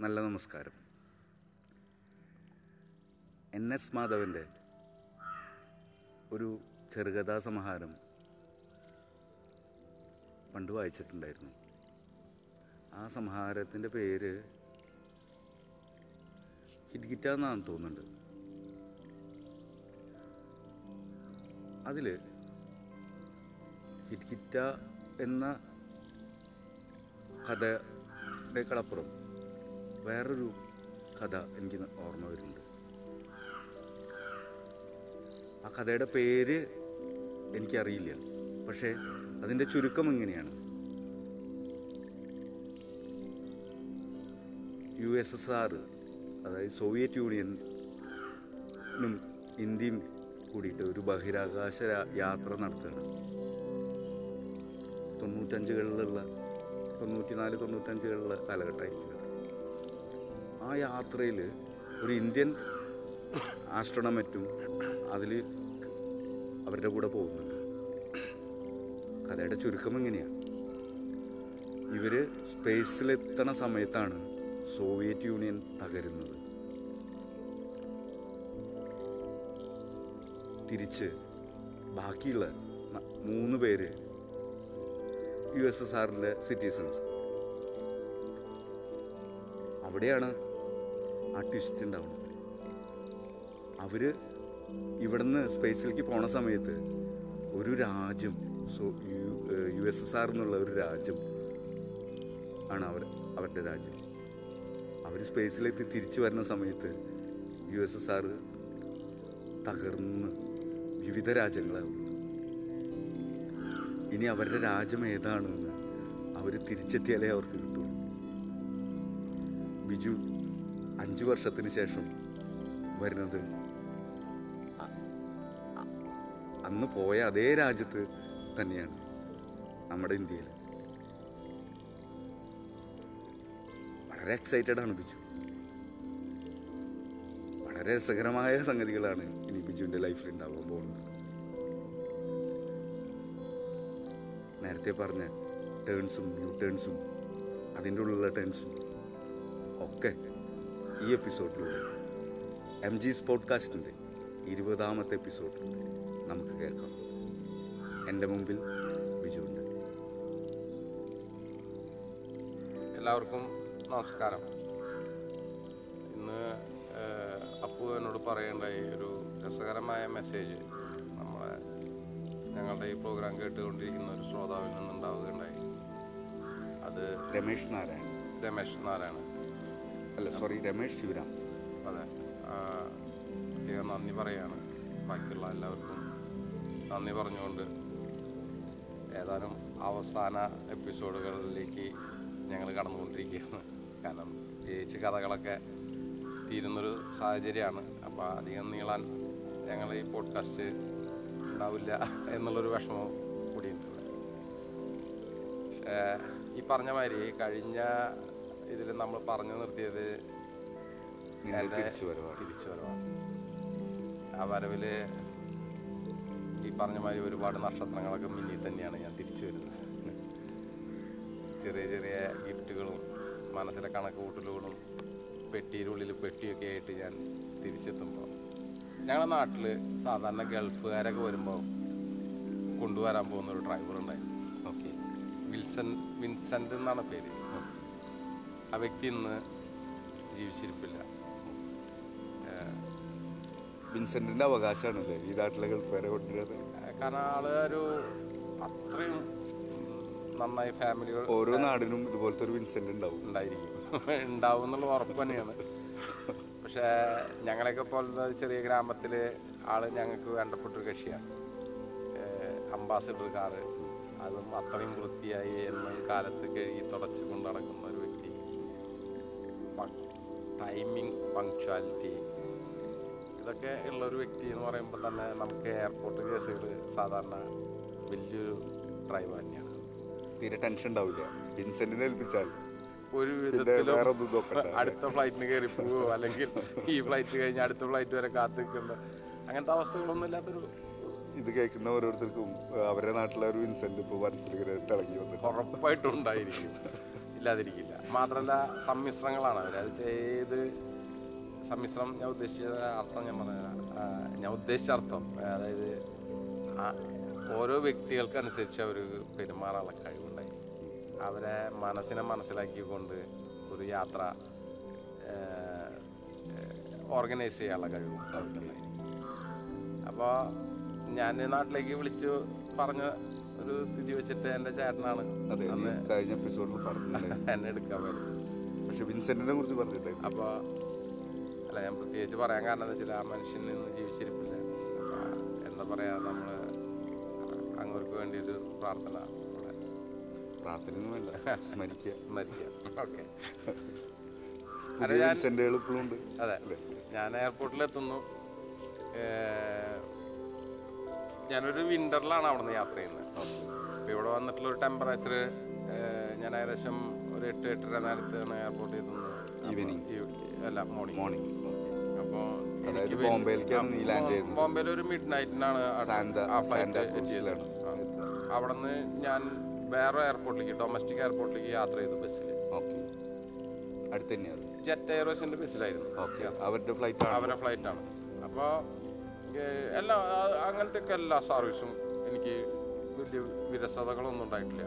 നല്ല നമസ്കാരം. N S മാധവന്റെ ഒരു ചെറുകഥാ സമാഹാരം പണ്ട് വായിച്ചിട്ടുണ്ടായിരുന്നു. ആ സമാഹാരത്തിന്റെ പേര് ഹിഡ്ഗിറ്റ എന്നാണ് തോന്നുന്നുണ്ട്. അതിൽ ഹിറ്റ്ഗിറ്റ എന്ന കഥയുടെ കളപ്പുറം വേറൊരു കഥ എനിക്ക് ഓർമ്മ വരുന്നുണ്ട്. ആ കഥയുടെ പേര് എനിക്കറിയില്ല. പക്ഷേ അതിന്റെ ചുരുക്കം ഇങ്ങനെയാണ്. യു എസ് എസ് ആർ അതായത് സോവിയറ്റ് യൂണിയനും ഇന്ത്യയും കൂടിയിട്ട് ഒരു ബഹിരാകാശ യാത്ര നടത്തുകയാണ്. തൊണ്ണൂറ്റഞ്ചുകളിലുള്ള തൊണ്ണൂറ്റിനാല് തൊണ്ണൂറ്റഞ്ചുകളിലുള്ള കാലഘട്ടമായിരിക്കും ആ യാത്രയിൽ ഒരു ഇന്ത്യൻ ആസ്ട്രോണമറ്റും അതിൽ അവരുടെ കൂടെ പോകുന്നുണ്ട്. കഥയുടെ ചുരുക്കം എങ്ങനെയാണ് ഇവർ സ്പേസിലെത്തണ സമയത്താണ് സോവിയറ്റ് യൂണിയൻ തകരുന്നത്. തിരിച്ച് ബാക്കിയുള്ള മൂന്ന് പേര് യു എസ് എസ് ആറിന്റെ സിറ്റിസൺസ്. അവിടെയാണ് ആ ട്വിസ്റ്റ് ഉണ്ടാവുന്നത് അവർ ഇവിടുന്ന് സ്പേസിലേക്ക് പോണ സമയത്ത് ഒരു രാജ്യം so U U S S R എന്നുള്ള ഒരു രാജ്യം ആണ് അവർ അവരുടെ രാജ്യം. അവർ സ്പേസിലെത്തി തിരിച്ചു വരുന്ന സമയത്ത് യു എസ് എസ് ആർ തകർന്ന് വിവിധ രാജ്യങ്ങളാവും ഇനി അവരുടെ രാജ്യം ഏതാണെന്ന് അവർ തിരിച്ചെത്തിയാലേ അവർക്ക് കിട്ടുള്ളൂ ബിജു അഞ്ചു വർഷത്തിന് ശേഷം വരുന്നത് അന്ന് പോയ അതേ രാജ്യത്ത് തന്നെയാണ് നമ്മുടെ ഇന്ത്യയിൽ വളരെ എക്സൈറ്റഡ് ആണ് ബിജു. വളരെ രസകരമായ സംഗതികളാണ് ഇനി ബിജുവിന്റെ ലൈഫിൽ ഉണ്ടാവാൻ പോകുന്നത്. നേരത്തെ പറഞ്ഞ ടേൺസും ന്യൂ ടേൺസും അതിന്റെ ഉള്ളിലുള്ള ടേൺസും ഈ എപ്പിസോഡിലൂടെ എം ജി പോഡ്കാസ്റ്റിന്റെ ഇരുപതാമത്തെ എപ്പിസോഡ് നമുക്ക് കേൾക്കാം. എന്റെ മുമ്പിൽ ബിജുവുണ്ട്. എല്ലാവർക്കും നമസ്കാരം. ഇന്ന് അപ്പു എന്നോട് പറയേണ്ടായി ഒരു രസകരമായ മെസ്സേജ് നമ്മളെ ഞങ്ങളുടെ ഈ പ്രോഗ്രാം കേട്ടുകൊണ്ടിരിക്കുന്ന ഒരു ശ്രോതാവിൽ നിന്നുണ്ടാവുകയുണ്ടായി. അത് രമേശ് നാരായണൻ. രമേശ് നാരായണൻ. അല്ല സോറി രമേശ് ശിവരാം. അതെ. പ്രത്യേകം നന്ദി പറയാണ്. ബാക്കിയുള്ള എല്ലാവർക്കും നന്ദി പറഞ്ഞുകൊണ്ട് ഏതാനും അവസാന എപ്പിസോഡുകളിലേക്ക് ഞങ്ങൾ കടന്നുകൊണ്ടിരിക്കുകയാണ്. കാരണം ജയിച്ച് കഥകളൊക്കെ തീരുന്നൊരു സാഹചര്യമാണ്. അപ്പോൾ അധികം നീളാൻ ഞങ്ങൾ ഈ പോഡ്കാസ്റ്റ് ഉണ്ടാവില്ല എന്നുള്ളൊരു വിഷമം കൂടിയുണ്ട് ഈ പറഞ്ഞ മാതിരി കഴിഞ്ഞ ഇതിൽ നമ്മൾ പറഞ്ഞു നിർത്തിയത് തിരിച്ചു വരവാണ് ആ വരവിൽ ഈ പറഞ്ഞ മാതിരി ഒരുപാട് നക്ഷത്രങ്ങളൊക്കെ മുന്നിൽ തന്നെയാണ് ഞാൻ തിരിച്ചു വരുന്നത്. ചെറിയ ചെറിയ ഗിഫ്റ്റുകളും മനസ്സിലെ കണക്ക് കൂട്ടലുകളും പെട്ടിയിലുള്ളിൽ പെട്ടിയൊക്കെ ആയിട്ട് ഞാൻ തിരിച്ചെത്തുമ്പോൾ ഞങ്ങളുടെ നാട്ടിൽ സാധാരണ ഗൾഫുകാരൊക്കെ വരുമ്പോൾ കൊണ്ടുവരാൻ പോകുന്ന ഒരു ഡ്രൈവർ ഉണ്ടായിരുന്നു. ഓക്കെ. വിൽസൺ വിൻസെന്റ് എന്നാണ് പേര്. ആ വ്യക്തി ഇന്ന് ജീവിച്ചിരിപ്പില്ല. വിൻസെന്റിന്റെ അവകാശമാണല്ലേ ഈ നാട്ടിലെ ഗൾഫുകാരെ കൊണ്ടുവരുന്നത്? കാരണം ആൾ ഒരു അത്രയും നന്നായി ഫാമിലികൾ ഓരോ നാടിനും ഇതുപോലത്തെ ഒരു വിൻസെന്റ് ഉണ്ടാവും. ഉണ്ടായിരിക്കും. ഉണ്ടാവും എന്നുള്ള ഉറപ്പ് തന്നെയാണ്. പക്ഷേ ഞങ്ങളെയൊക്കെ പോലത്തെ ചെറിയ ഗ്രാമത്തിൽ ആൾ ഞങ്ങൾക്ക് വേണ്ടപ്പെട്ടൊരു കക്ഷിയാണ് അംബാസിഡർ കാറ്. അതും അത്രയും വൃത്തിയായി എന്നും കാലത്ത് കഴുകി തുടച്ച് കൊണ്ട് നടക്കുന്ന ഒരു ടൈമിങ് പങ്ക്ച്വാലിറ്റി ഇതൊക്കെ ഉള്ളൊരു വ്യക്തി എന്ന് പറയുമ്പോൾ തന്നെ നമുക്ക് എയർപോർട്ട് കേസുകൾ സാധാരണ വലിയൊരു ഡ്രൈവർ തന്നെയാണ്. തീരെ ടെൻഷൻ ഉണ്ടാവില്ല. വിൻസെന്റിനെ ഏൽപ്പിച്ചാൽ ഒരു വിധത്തിലും അടുത്ത ഫ്ലൈറ്റിന് കയറി പോവോ? അല്ലെങ്കിൽ ഈ ഫ്ലൈറ്റ് കഴിഞ്ഞ് അടുത്ത ഫ്ലൈറ്റ് വരെ കാത്തു നിൽക്കുന്ന അങ്ങനത്തെ അവസ്ഥകളൊന്നും ഇല്ലാത്തൊരു ഇത് കേൾക്കുന്ന ഓരോരുത്തർക്കും അവരുടെ നാട്ടിലെ ഒരു ഇൻസെന്റ് ഇപ്പോൾ മനസ്സിൽ തിളങ്ങി വന്നു. ഉറപ്പായിട്ടും ഉണ്ടായിരിക്കും. ഇല്ലാതിരിക്കില്ല. മാത്രമല്ല സമ്മിശ്രങ്ങളാണ്. അവർ അത് ചെയ്ത് സമ്മിശ്രം ഞാൻ ഉദ്ദേശിച്ച അർത്ഥം ഞാൻ പറഞ്ഞുതരാം. ഞാൻ ഉദ്ദേശിച്ച അർത്ഥം. അതായത് ഓരോ വ്യക്തികൾക്കനുസരിച്ച് അവർ പെരുമാറാനുള്ള കഴിവുണ്ടായി. അവരെ മനസ്സിനെ മനസ്സിലാക്കിക്കൊണ്ട് ഒരു യാത്ര ഓർഗനൈസ് ചെയ്യാനുള്ള കഴിവ് അവർക്കുണ്ടായി. അപ്പോൾ ഞാൻ നാട്ടിലേക്ക് വിളിച്ചു പറഞ്ഞ ഒരു സ്ഥിതി വെച്ചിട്ട് എന്റെ ചേട്ടനാണ്. അതെ കഴിഞ്ഞ എപ്പിസോഡിൽ പറഞ്ഞില്ലേ? എന്നെ എടുക്കാൻ പറ്റും പക്ഷെ വിൻസെന്റിനെ കുറിച്ച് പറഞ്ഞിട്ടുണ്ടായിരുന്നു. അപ്പോൾ അല്ല ഞാൻ പ്രത്യേകിച്ച് പറയാൻ കാരണം എന്താ വെച്ചാൽ ആ മനുഷ്യൻ ഇന്ന് ജീവിച്ചിരിപ്പില്ല. എന്താ പറയുക നമ്മൾ അങ്ങോട്ട് വേണ്ടി ഒരു പ്രാർത്ഥന പ്രാർത്ഥനയൊന്നും വേണ്ട സ്മരിക്കുക സ്മരിക്കുക ഓക്കെ. അതെ. ഞാൻ എയർപോർട്ടിൽ എത്തുന്നു. ഞാനൊരു വിന്ററിലാണ് അവിടെ നിന്ന് യാത്ര ചെയ്യുന്നത്. ഇവിടെ വന്നിട്ടുള്ള ഒരു ടെമ്പറേച്ചർ ഞാൻ ഏകദേശം ഒരു എട്ട് എട്ടര നേരത്താണ് എയർപോർട്ടിൽ എത്തുന്നത് ഈവനിങ് അല്ല മോർണിംഗ് മോർണിംഗ് അപ്പോൾ ബോംബെയിൽ ഒരു മിഡ് നൈറ്റിനാണ് അവിടെ നിന്ന് ഞാൻ വേറെ എയർപോർട്ടിലേക്ക് ഡൊമസ്റ്റിക് എയർപോർട്ടിലേക്ക് യാത്ര ചെയ്തു ബസ്സിൽ ഓക്കെ അടുത്ത് തന്നെയാണ് ജെറ്റ് എയർവേസിന്റെ ബസ്സിലായിരുന്നു. ഓക്കെ അവരുടെ ഫ്ലൈറ്റ് ആണ്? അപ്പോൾ എല്ലാ അങ്ങനത്തെ എല്ലാ സർവീസും വിരസതകളൊന്നും ഉണ്ടായിട്ടില്ല.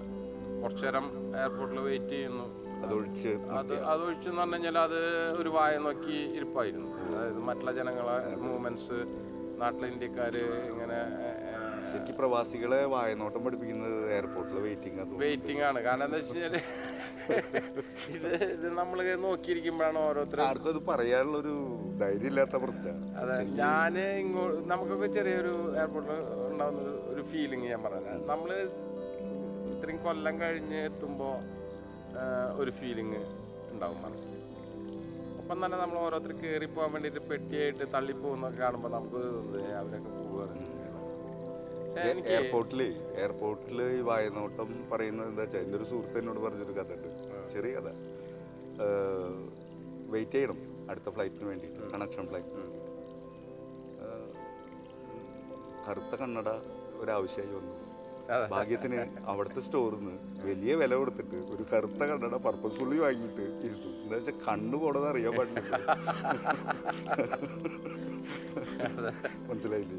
കുറച്ചു നേരം എയർപോർട്ടിൽ വെയിറ്റ് ചെയ്യുന്നു. അതൊഴിച്ച് അത് അതൊഴിച്ചെന്ന് പറഞ്ഞു കഴിഞ്ഞാൽ അത് ഒരു വായ നോക്കി ഇരിപ്പായിരുന്നു. അതായത് മറ്റുള്ള ജനങ്ങളെ മൂവ്മെന്റ്സ് നാട്ടിലെ ഇന്ത്യക്കാർ ഇങ്ങനെ ശരിക്കും പ്രവാസികളെ വായനോട്ടം പഠിപ്പിക്കുന്നത് എയർപോർട്ടിൽ വെയിറ്റിംഗ് അത് വെയിറ്റിംഗ് ആണ്. കാരണം എന്താ വെച്ച് കഴിഞ്ഞാൽ ഇത് ഇത് നമ്മൾ നോക്കിയിരിക്കുമ്പോഴാണ് ഓരോരുത്തരും ആർക്കും അത് പറയാനുള്ള ഒരു ധൈര്യം ഇല്ലാത്ത പ്രശ്നമാണ്. അതെ. ഞാൻ ഇങ്ങോട്ട് നമുക്കൊക്കെ ചെറിയൊരു എയർപോർട്ടിൽ ഉണ്ടാകുന്ന ഒരു- ഒരു ഫീലിംഗ് ഞാൻ പറഞ്ഞത്. നമ്മൾ ഇത്രയും കൊല്ലം കഴിഞ്ഞ് എത്തുമ്പോൾ ഒരു ഫീലിംഗ് ഉണ്ടാവും മനസ്സിൽ ഒപ്പം തന്നെ നമ്മൾ ഓരോരുത്തർ കയറി പോകാൻ വേണ്ടിയിട്ട് പെട്ടിയായിട്ട് തള്ളിപ്പോകുന്നൊക്കെ കാണുമ്പോൾ നമുക്ക് അവരൊക്കെ പോവുകയാണ് എയർപോർട്ടിൽ എയർപോർട്ടിൽ ഈ വായനോട്ടം പറയുന്നത് എന്താ വെച്ചാൽ എന്റെ ഒരു സുഹൃത്ത് എന്നോട് പറഞ്ഞൊരു കഥ ഉണ്ട്. ചെറിയ കഥ. വെയിറ്റ് ചെയ്യണം അടുത്ത ഫ്ലൈറ്റിന് വേണ്ടിയിട്ട് കണക്ഷൻ ഫ്ലൈറ്റ് കറുത്ത കണ്ണട ഒരാവശ്യമായി വന്നു ഭാഗ്യത്തിന് അവിടുത്തെ സ്റ്റോറിൽ നിന്ന് വലിയ വില കൊടുത്തിട്ട് ഒരു കറുത്ത കണ്ണട പർപ്പസ്ഫുള്ളി വാങ്ങിയിട്ട് ഇരുത്തു എന്താ വെച്ചാൽ കണ്ണു പോണെന്ന് അറിയാൻ പാടില്ല മനസ്സിലായില്ലേ?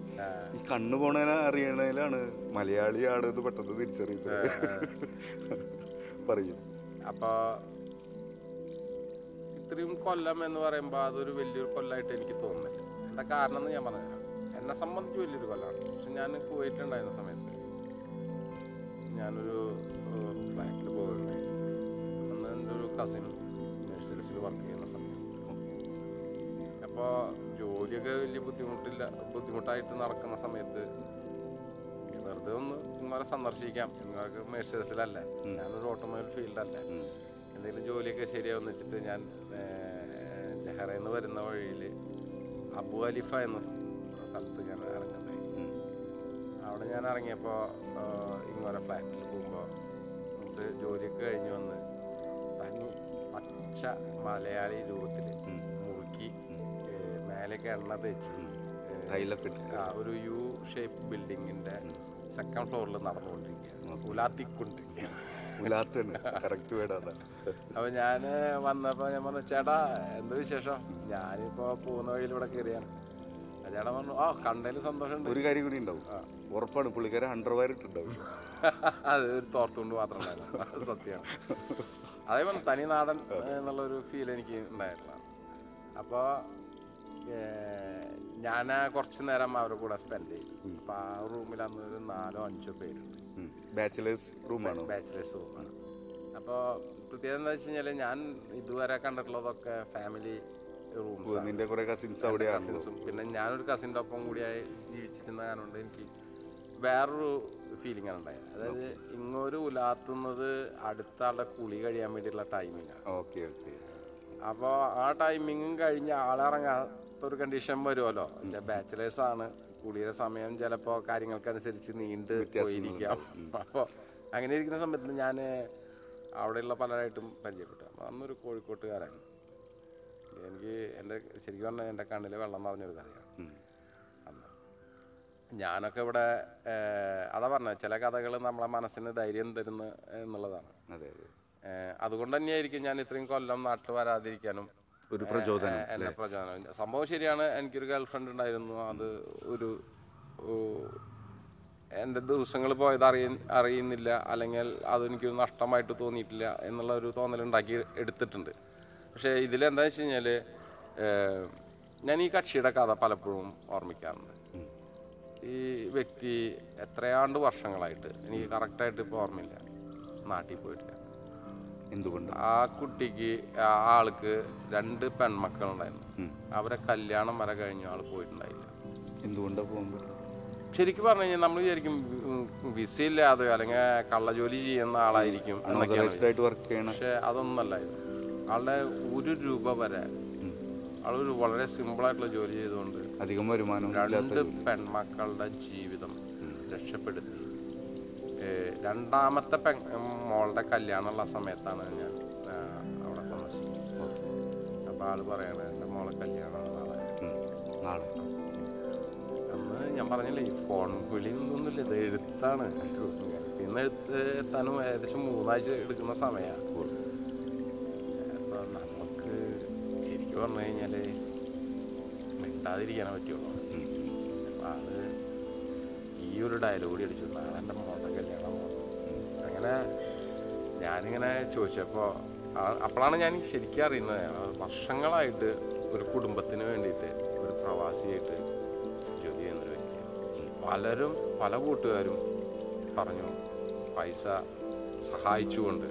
ഈ കണ്ണു പോണേനെ അറിയണേലാണ് മലയാളിയാണ് എന്ന് പെട്ടെന്ന് തിരിച്ചറിയുന്നത് പറയും. അപ്പോൾ ഇത്രയും കൊല്ലം എന്ന് പറയുമ്പോൾ അതൊരു വലിയൊരു കൊല്ലമായിട്ട് എനിക്ക് തോന്നുന്നില്ല. എന്താ കാരണം എന്ന് ഞാൻ പറഞ്ഞുതരാം. എന്നെ സംബന്ധിച്ച് വലിയൊരു കൊല്ലമാണ് പക്ഷെ ഞാൻ കുവൈറ്റുണ്ടായിരുന്ന സമയത്ത് ഞാനൊരു ഫ്ലാറ്റിൽ പോകുന്നുണ്ടായി അന്ന് എന്റെ ഒരു കസിൻ നഴ്സറിസിൽ വർക്ക് ചെയ്യുന്ന സമയം. അപ്പോൾ ജോലിയൊക്കെ വലിയ ബുദ്ധിമുട്ടില്ല ബുദ്ധിമുട്ടായിട്ട് നടക്കുന്ന സമയത്ത് വെറുതെ ഒന്ന് നിങ്ങളെ സന്ദർശിക്കാം. നിങ്ങൾക്ക് മേഴ്സറീസിലല്ല ഞാനൊരു ഓട്ടോമൊബൈൽ ഫീൽഡല്ല. എന്തെങ്കിലും ജോലിയൊക്കെ ശരിയാവെന്ന് വെച്ചിട്ട് ഞാൻ ജഹറയിൽ നിന്ന് വരുന്ന വഴിയിൽ അബു അലിഫ എന്ന സ്ഥലത്ത് ഞാൻ ഇറങ്ങുന്നുണ്ടായി ഉം. അവിടെ ഞാൻ ഇറങ്ങിയപ്പോൾ ഇങ്ങോട്ട് ഫ്ലാറ്റിൽ പോകുമ്പോൾ എന്നിട്ട് ജോലിയൊക്കെ കഴിഞ്ഞ് വന്ന് തനി പച്ച മലയാളി രൂപത്തിൽ. മുറുക്കി മേലേക്ക് എണ്ണ തേച്ച് ആ, ഒരു യു ഷേപ്പ് ബിൽഡിങ്ങിന്റെ സെക്കൻഡ് ഫ്ലോറിൽ നടന്നുകൊണ്ടിരിക്കുകയാണ്. ഉലാത്തിക്കൊണ്ടിരിക്കുകയാണ്. ഉലാത്താണ് കറക്റ്റ് വേർഡ് അതാ. അപ്പൊ ഞാൻ വന്നപ്പോ ഞാൻ പറഞ്ഞു ചേട്ടാ എന്ത് വിശേഷം? ഞാനിപ്പോ പോകുന്ന വഴിയിലൂടെ ഇവിടെ കയറിയാണ്. ചേട്ടൻ പറഞ്ഞു. ആ കണ്ടതിൽ സന്തോഷമുണ്ട്. ഒരു കാര്യം കൂടി ഉണ്ടാവും. ഉറപ്പാണ് പുള്ളിക്കാരൻ അണ്ടർവയർ ഇട്ടുണ്ടാവും അത് ഒരു തോർത്തുകൊണ്ട് മാത്രം ഉണ്ടായിരുന്നു അത് സത്യമാണ്. അതേപോലെ തനി നാടൻ എന്നുള്ളൊരു ഫീൽ എനിക്ക് ഉണ്ടായിരുന്നു അപ്പോൾ ഞാൻ കുറച്ച് നേരം അവരുടെ കൂടെ സ്പെൻഡ് ചെയ്തു. അപ്പോൾ ആ റൂമിൽ അന്ന് ഒരു നാലോ അഞ്ചോ പേരുണ്ട്. ബാച്ചിലേഴ്സ് റൂമാണ് ബാച്ചിലേഴ്സ് റൂമാണ് അപ്പോൾ പ്രത്യേകത എന്താ വെച്ച് കഴിഞ്ഞാൽ ഞാൻ ഇതുവരെ കണ്ടിട്ടുള്ളതൊക്കെ ഫാമിലി റൂംസ് നിന്റെ കുറെ കസിൻസ് അവിടെയാണല്ലോ. കസിൻസും പിന്നെ ഞാനൊരു കസിന്റെ ഒപ്പം കൂടിയായി ജീവിച്ചിരുന്ന കാരണം കൊണ്ട് എനിക്ക് വേറൊരു ഫീലിംഗ് ആണ് ഉണ്ടായത്. അതായത് ഇങ്ങൊരു ഉലാത്തുന്നത് അടുത്ത ആളുടെ കുളി കഴിയാൻ വേണ്ടിയിട്ടുള്ള ടൈമിങ്ങാണ് ഓക്കെ ഓക്കെ അപ്പോൾ ആ ടൈമിങ്ങും കഴിഞ്ഞ് ആളിറങ്ങാത്തൊരു കണ്ടീഷൻ വരുമല്ലോ. ബാച്ചിലേഴ്സ് ആണ്. കുളിയുടെ സമയം ചിലപ്പോൾ കാര്യങ്ങൾക്കനുസരിച്ച് നീണ്ട് പോയിരിക്കാം. അപ്പോൾ അങ്ങനെ ഇരിക്കുന്ന സമയത്ത് ഞാൻ അവിടെയുള്ള പലരായിട്ടും പരിചയപ്പെട്ടു. അപ്പോൾ അന്നൊരു കോഴിക്കോട്ടുകാരൻ എനിക്ക് എന്റെ ശരിക്കും പറഞ്ഞാൽ എന്റെ കണ്ണിൽ വെള്ളം നിറഞ്ഞൊരു കഥയാണ്. അന്ന്. ഞാനൊക്കെ ഇവിടെ അതാ പറഞ്ഞത് ചില കഥകൾ നമ്മളെ മനസ്സിന് ധൈര്യം തരുന്നു എന്നുള്ളതാണ്. അതെ അതെ. അതുകൊണ്ട് തന്നെയായിരിക്കും ഞാൻ ഇത്രയും കൊല്ലം നാട്ടിൽ വരാതിരിക്കാനും ഒരു പ്രചോദനം എന്നെ പ്രചോദനം. സംഭവം ശരിയാണ് എനിക്കൊരു ഗേൾ ഫ്രണ്ട് ഉണ്ടായിരുന്നു. അത് ഒരു എന്റെ ദിവസങ്ങൾ പോയത് അറിയ അറിയുന്നില്ല. അല്ലെങ്കിൽ അതെനിക്കൊരു നഷ്ടമായിട്ട് തോന്നിയിട്ടില്ല എന്നുള്ള ഒരു തോന്നലുണ്ടാക്കി എടുത്തിട്ടുണ്ട്. പക്ഷേ ഇതിലെന്താ വെച്ച് കഴിഞ്ഞാൽ ഞാൻ ഈ കക്ഷിയുടെ കഥ പലപ്പോഴും ഓർമ്മിക്കാറുണ്ട്. ഈ വ്യക്തി എത്രയാണ്ട് വർഷങ്ങളായിട്ട് എനിക്ക് കറക്റ്റായിട്ട് ഇപ്പോൾ ഓർമ്മയില്ല. നാട്ടിൽ പോയിട്ടില്ല. എന്തുകൊണ്ട്? ആ കുട്ടിക്ക് ആ ആൾക്ക് രണ്ട് പെൺമക്കളുണ്ടായിരുന്നു. അവരെ കല്യാണം വരെ കഴിഞ്ഞ ആൾ പോയിട്ടുണ്ടായില്ല. എന്തുകൊണ്ടാണ് പോകുമ്പോൾ ശരിക്കും പറഞ്ഞു കഴിഞ്ഞാൽ നമ്മൾ വിചാരിക്കും വിസ ഇല്ലാതെ അല്ലെങ്കിൽ കള്ളജോലി ചെയ്യുന്ന ആളായിരിക്കും എന്നൊക്കെയാണ് പക്ഷെ അതൊന്നല്ല ഇത് ആളുടെ ഒരു രൂപ വരെ ആളൊരു വളരെ സിമ്പിളായിട്ടുള്ള ജോലി ചെയ്തുകൊണ്ട് അധികം വരുമാനം രണ്ട് പെൺമക്കളുടെ ജീവിതം രക്ഷപ്പെടുത്തി. രണ്ടാമത്തെ പെൺ മോളുടെ കല്യാണമുള്ള സമയത്താണ് ഞാൻ അവിടെ സന്ദർശിക്കുന്നത് അപ്പോൾ ആൾ പറയണ എന്റെ മോളെ കല്യാണം നാളെ. അന്ന് ഞാൻ പറഞ്ഞില്ലേ ഈ ഫോൺ വിളി ഒന്നുമില്ല ഇത് എഴുത്താണ്. ഇന്ന് എഴുത്ത് എത്താനും ഏകദേശം മൂന്നാഴ്ച എടുക്കുന്ന സമയമാണ് ശരിക്കും പറഞ്ഞു കഴിഞ്ഞാൽ മിണ്ടാതിരിക്കാനേ പറ്റുള്ളൂ. അപ്പൊ അത് ഈ ഒരു ഡയലോഗ് അടിച്ചു. നാളെ എന്റെ മോളുടെ കല്യാണം. അങ്ങനെ ഞാനിങ്ങനെ ചോദിച്ചപ്പോൾ അപ്പോഴാണ് ഞാൻ ശരിക്കും അറിയുന്നത്. വർഷങ്ങളായിട്ട് ഒരു കുടുംബത്തിന് വേണ്ടിയിട്ട് ഒരു പ്രവാസിയായിട്ട് ജോലി ചെയ്യുന്നൊരു വ്യക്തിയാണ്. പലരും പല കൂട്ടുകാരും പറഞ്ഞു പൈസ സഹായിച്ചുകൊണ്ട്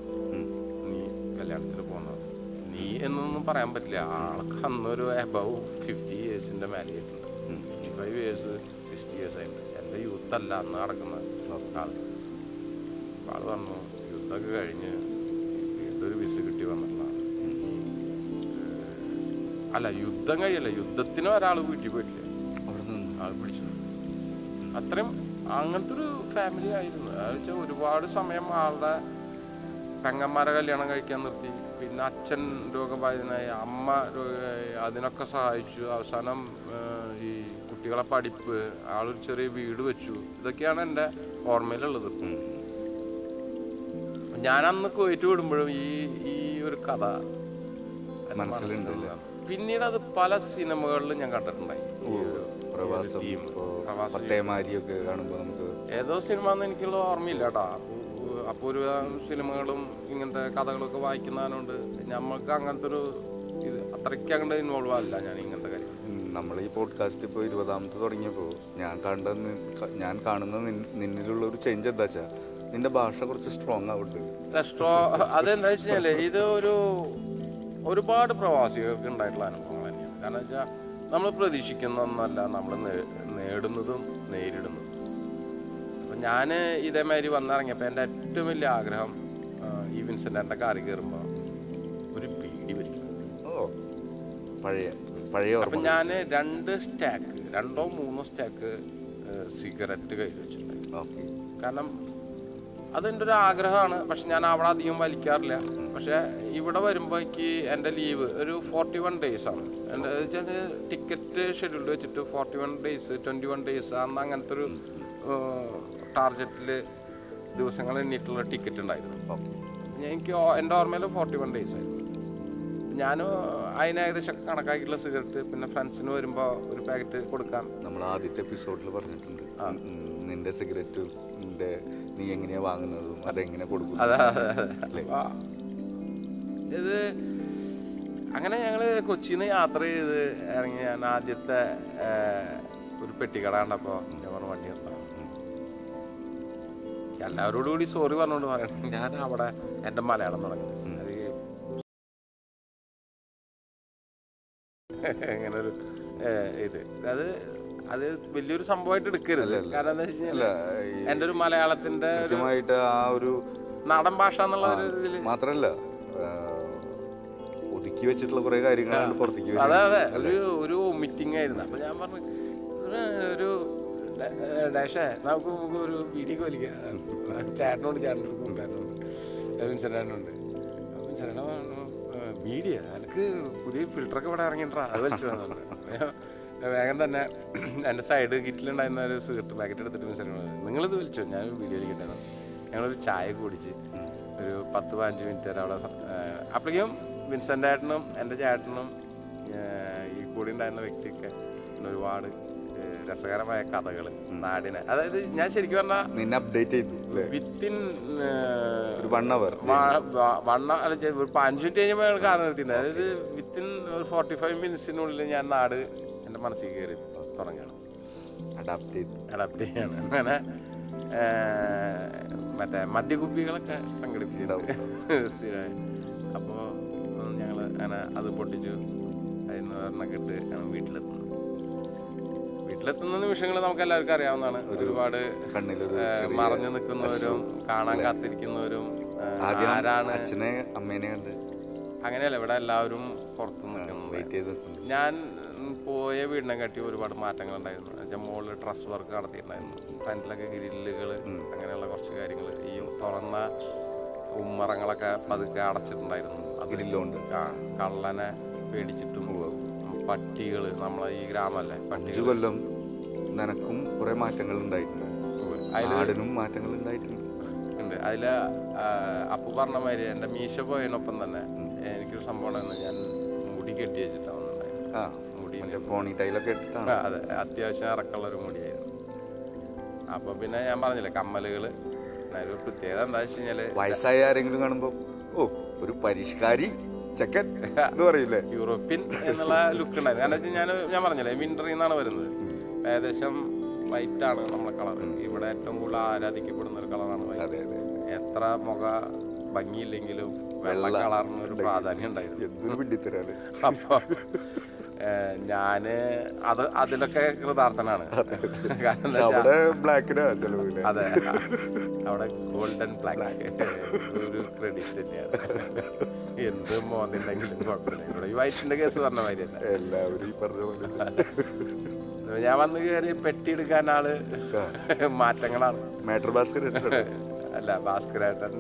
എന്നൊന്നും പറയാൻ പറ്റില്ല. ആൾക്ക് അന്നൊരു എബവ് ഫിഫ്റ്റി ഇയേഴ്സിന്റെ മേലെയായിട്ടുണ്ട് fifty five years sixty years ആയിട്ടുണ്ട് എന്റെ യൂത്ത് അല്ല അന്ന് നടക്കുന്ന ആൾ. ആൾ പറഞ്ഞു യുദ്ധമൊക്കെ കഴിഞ്ഞ് വീണ്ടൊരു വിസ കിട്ടി വന്നിട്ടുള്ളതാണ് അല്ല യുദ്ധം കഴിയല്ല? യുദ്ധത്തിന് ഒരാൾ വീട്ടിൽ പോയിട്ടില്ല? ആൾ പിടിച്ചു. അത്രയും അങ്ങനത്തെ ഒരു ഫാമിലി ആയിരുന്നു. അത് വെച്ചാൽ ഒരുപാട് സമയം ആളുടെ പെങ്ങന്മാരെ കല്യാണം കഴിക്കാൻ നിർത്തി. പിന്നെ അച്ഛൻ രോഗബാധിതനായി. അമ്മ അതിനൊക്കെ സഹായിച്ചു. അവസാനം ഈ കുട്ടികളെ പഠിപ്പ് ആളൊരു ചെറിയ വീട് വെച്ചു. ഇതൊക്കെയാണ് എന്റെ ഓർമ്മയിലുള്ളത്. ഞാൻ അന്ന് കുവൈറ്റ് വിടുമ്പോഴും ഈ ഈ ഒരു കഥ പിന്നീട് അത് പല സിനിമകളിലും ഞാൻ കണ്ടിട്ടുണ്ടായി. പ്രവാസം ഏതോ സിനിമ എന്ന് എനിക്കുള്ള ഓർമ്മയില്ല കേട്ടോ. അപ്പോൾ ഒരു സിനിമകളും ഇങ്ങനത്തെ കഥകളൊക്കെ വായിക്കുന്നതിനോണ്ട് നമ്മൾക്ക് അങ്ങനത്തെ ഒരു ഇത് അത്രയ്ക്ക് അങ്ങോട്ട് ഇൻവോൾവ് അല്ല ഞാൻ ഇങ്ങനത്തെ കാര്യം. നമ്മൾ ഈ പോഡ്കാസ്റ്റ് ഇപ്പോൾ ഇരുപതാമത്തെ തുടങ്ങിയപ്പോൾ ഞാൻ കണ്ട ഞാൻ കാണുന്ന നിന്നിലുള്ള ഒരു ചേഞ്ച് എന്താ വെച്ചാൽ നിന്റെ ഭാഷ കുറച്ച് സ്ട്രോങ് ആവുന്നുണ്ട് സ്ട്രോ അതെന്താ വെച്ചാൽ ഇത് ഒരു ഒരുപാട് പ്രവാസികൾക്ക് ഉണ്ടായിട്ടുള്ള അനുഭവങ്ങൾ തന്നെയാണ്. കാരണം വെച്ചാൽ നമ്മൾ പ്രതീക്ഷിക്കുന്ന ഒന്നല്ല നമ്മൾ നേടുന്നതും നേരിടുന്നതും. ഞാൻ ഇതേമാതിരി വന്നിറങ്ങിയപ്പോൾ എന്റെ ഏറ്റവും വലിയ ആഗ്രഹം ഈ വിൻസെന്റ് കാറി കയറുമ്പോൾ ഒരു പീടി വരിക ഓ പഴയ പഴയ അപ്പം ഞാൻ രണ്ട് സ്റ്റാക്ക് രണ്ടോ മൂന്നോ സ്റ്റാക്ക് സിഗരറ്റ് കയ്യിൽ വെച്ചിട്ടുണ്ട്. ഓക്കെ. കാരണം അതെന്റെ ഒരു ആഗ്രഹമാണ് പക്ഷെ ഞാൻ അവിടെ അധികം വലിക്കാറില്ല. പക്ഷെ ഇവിടെ വരുമ്പോഴേക്ക് എന്റെ ലീവ് ഒരു ഫോർട്ടി വൺ ഡേയ്സ് ആണ് എന്റെ വെച്ചാൽ ടിക്കറ്റ് ഷെഡ്യൂൾ വെച്ചിട്ട് forty one days twenty one days അന്ന് അങ്ങനത്തെ ഒരു ടാർജറ്റിൽ ദിവസങ്ങൾ എണ്ണിയിട്ടുള്ള ടിക്കറ്റ് ഉണ്ടായിരുന്നു. അപ്പം എനിക്ക് എന്റെ ഓർമ്മയിൽ ഫോർട്ടി വൺ ഡേയ്സ് ആയിരുന്നു ഞാൻ അതിന് ഏകദേശം കണക്കാക്കിയിട്ടുള്ള സിഗരറ്റ് പിന്നെ ഫ്രണ്ട്സിന് വരുമ്പോൾ ഒരു പാക്കറ്റ് കൊടുക്കാം. നമ്മൾ ആദ്യത്തെ എപ്പിസോഡിൽ പറഞ്ഞിട്ടുണ്ട്. നിന്റെ സിഗരറ്റിന്റെ നീ എങ്ങനെയാ വാങ്ങുന്നതും അതെങ്ങനെ കൊടുക്കും ഇത് അങ്ങനെ ഞങ്ങൾ കൊച്ചിയിൽ നിന്ന് യാത്ര ചെയ്ത് ഇറങ്ങി ഞാൻ ആദ്യത്തെ ഒരു പെട്ടിക്കട കണ്ടപ്പോൾ എല്ലാവരോടും കൂടി സോറി പറഞ്ഞുകൊണ്ട് പറയണം. ഞാൻ അവിടെ എന്റെ മലയാളം തുടങ്ങി. അത് ഇങ്ങനെ ഒരു ഇത്. അത് അത് വലിയൊരു സംഭവമായിട്ട് എടുക്കരുത്. കാരണം എന്താ വെച്ച് കഴിഞ്ഞാൽ എന്റെ ഒരു മലയാളത്തിന്റെ കൃത്യമായിട്ട് ആ ഒരു നാടൻ ഭാഷ എന്നുള്ള ഒരു ഇതിൽ മാത്രല്ല ഒതുക്കി വെച്ചിട്ടുള്ള കുറെ കാര്യങ്ങളാണ് പുറത്തേക്ക് അതെ. അതെ. ഒരു ഒരു മീറ്റിംഗ് ആയിരുന്നു. അപ്പൊ ഞാൻ പറഞ്ഞു "ഇത് ഒരു ഡ- ഏ, ഡാഷേ നമുക്ക് നമുക്ക് ഒരു വീഡിയോ വലിക്കാം. ചേട്ടനോട് ചേട്ടനോട് ഉണ്ടായിരുന്നു വിൻസെന്റുണ്ട് വിൻസെന്റ് പറഞ്ഞു മീഡിയ എനിക്ക് പുതിയ ഫിൽറ്ററൊക്കെ ഇവിടെ ഇറങ്ങിട്ടാ അത് വലിച്ചു വന്നു വേഗം തന്നെ എന്റെ സൈഡ് കിറ്റിലുണ്ടായിരുന്ന ഒരു സിഗരറ്റ് പാക്കറ്റ് എടുത്തിട്ട് വിൻസെന്റ് നിങ്ങളിത് വലിച്ചോ? ഞാൻ വീഡിയോ വലിക്കട്ടെ ഞങ്ങളൊരു ചായ കുടിച്ച് ഒരു പത്ത് പതിനഞ്ച് മിനിറ്റ് വരെ അവിടെ അപ്പോഴേക്കും വിൻസെന്റ് ഏട്ടനും എന്റെ ചേട്ടനും ഈ കൂടി ഉണ്ടായിരുന്ന വ്യക്തിയൊക്കെ ഒരുപാട് രസകരമായ കഥകൾ നാടിനെ. അതായത് ഞാൻ ശരിക്കും പറഞ്ഞാൽ നിന്നെ അപ്ഡേറ്റ് ചെയ്തു വിത്തിൻ ഒരു വൺ അവർ വണ്ണ അല്ല ഒരു പതിനഞ്ച് മിനിറ്റ് കഴിഞ്ഞപ്പോൾ കാരണം കാർ നിർത്തിയിട്ടുണ്ട്. അതായത് വിത്തിൻ ഒരു ഫോർട്ടി ഫൈവ് മിനിറ്റ്സിനുള്ളിൽ ഞാൻ നാട് എന്റെ മനസ്സിൽ കയറി തുടങ്ങുകയാണ്. അഡാപ്റ്റ് ചെയ്തു. അഡാപ്റ്റ് ചെയ്യാണ്. അങ്ങനെ മറ്റേ മദ്യകുപ്പികളൊക്കെ സംഘടിപ്പിച്ചിട്ടുണ്ടാവും സ്ഥിരമായി. അപ്പോൾ ഞങ്ങൾ അങ്ങനെ അത് പൊട്ടിച്ചു. അതിന് ഒരെണ്ണൊക്കെ ഇട്ട് വീട്ടിലെത്തുന്നു. വീട്ടിലെത്തുന്ന നിമിഷങ്ങൾ നമുക്ക് എല്ലാവർക്കും അറിയാവുന്നതാണ്. ഒരുപാട് മറഞ്ഞു നിൽക്കുന്നവരും കാണാൻ കാത്തിരിക്കുന്നവരും ആരാണ്? അച്ഛനെ അമ്മേനെ കണ്ട് അങ്ങനെയല്ല ഇവിടെ എല്ലാവരും പുറത്തു നിൽക്കുന്നു ഞാൻ പോയ വീടിനെ കാട്ടി ഒരുപാട് മാറ്റങ്ങൾ ഉണ്ടായിരുന്നു. എന്നുവെച്ചാൽ മുകളിൽ ട്രസ് വർക്ക് നടത്തിയിട്ടുണ്ടായിരുന്നു. ഫ്രണ്ടിലൊക്കെ ഗ്രില്ലുകൾ അങ്ങനെയുള്ള കുറച്ച് കാര്യങ്ങൾ ഈ തുറന്ന ഉമ്മറങ്ങളൊക്കെ പതുക്കെ അടച്ചിട്ടുണ്ടായിരുന്നു. അതിലുണ്ട് ആ കള്ളനെ പേടിച്ചിട്ടും പട്ടികൾ നമ്മളെ ഈ ഗ്രാമല്ലേ പട്ടികൊല്ലം കൊല്ലം നിനക്കും കുറെ മാറ്റങ്ങൾ ഉണ്ടായിട്ടുണ്ട് നാടിനും മാറ്റങ്ങൾ ഉണ്ടായിട്ടുണ്ട് ഉണ്ട് അതിൽ അപ്പു പറഞ്ഞ മാതിരി എന്റെ മീശ പോയതിനൊപ്പം തന്നെ എനിക്കൊരു സംഭവം ഞാൻ മുടി കെട്ടി വെച്ചിട്ടാണ് മുടി മറ്റേ പോണി ടൈലൊക്കെ ഇട്ടിട്ടാണ്. അതെ. അത്യാവശ്യം ഇറക്കമുള്ള ഒരു മുടിയായിരുന്നു. അപ്പൊ പിന്നെ ഞാൻ പറഞ്ഞില്ലേ കമ്മലുകൾ. ഒരു പ്രത്യേകത എന്താ വെച്ച് കഴിഞ്ഞാൽ വയസ്സായ ആരെങ്കിലും കാണുമ്പോ ഓ ഒരു പരിഷ്കാരി ചെക്കൻ എന്ന് പറയില്ലേ? യൂറോപ്യൻ എന്നുള്ള ലുക്ക് ഉണ്ടായിരുന്നു. കാരണം ഞാൻ ഞാൻ പറഞ്ഞില്ലേ നിന്നാണ് വരുന്നത്. ഏകദേശം വൈറ്റ് ആണ് നമ്മളെ കളർ ഇവിടെ ഏറ്റവും കൂടുതൽ ആരാധിക്കപ്പെടുന്ന ഒരു കളറാണ് വൈറ്റ് എത്ര മുഖ ഭംഗിയില്ലെങ്കിലും വെള്ള കളറിന് ഒരു പ്രാധാന്യം ഉണ്ടായിരുന്നു. അപ്പൊ ഞാൻ അത് അതിലൊക്കെ കൃതാർത്ഥനാണ്. അവിടെ അതെ അവിടെ ഗോൾഡൻ ബ്ലാക്ക് ഒരു ക്രെഡിറ്റ് തന്നെയാണ്. എന്ത് മോന്നുണ്ടെങ്കിലും കുഴപ്പമില്ല. ഇവിടെ ഈ വൈറ്റിന്റെ കേസ് പറഞ്ഞ മാതിരി തന്നെ. എല്ലാവരും ഞാൻ വന്ന് കയറി പെട്ടി എടുക്കാൻ ആൾ മാറ്റങ്ങളാണ്. മേട്ടർ ഭാസ്കരൻ അല്ല ഭാസ്കരേട്ടൻ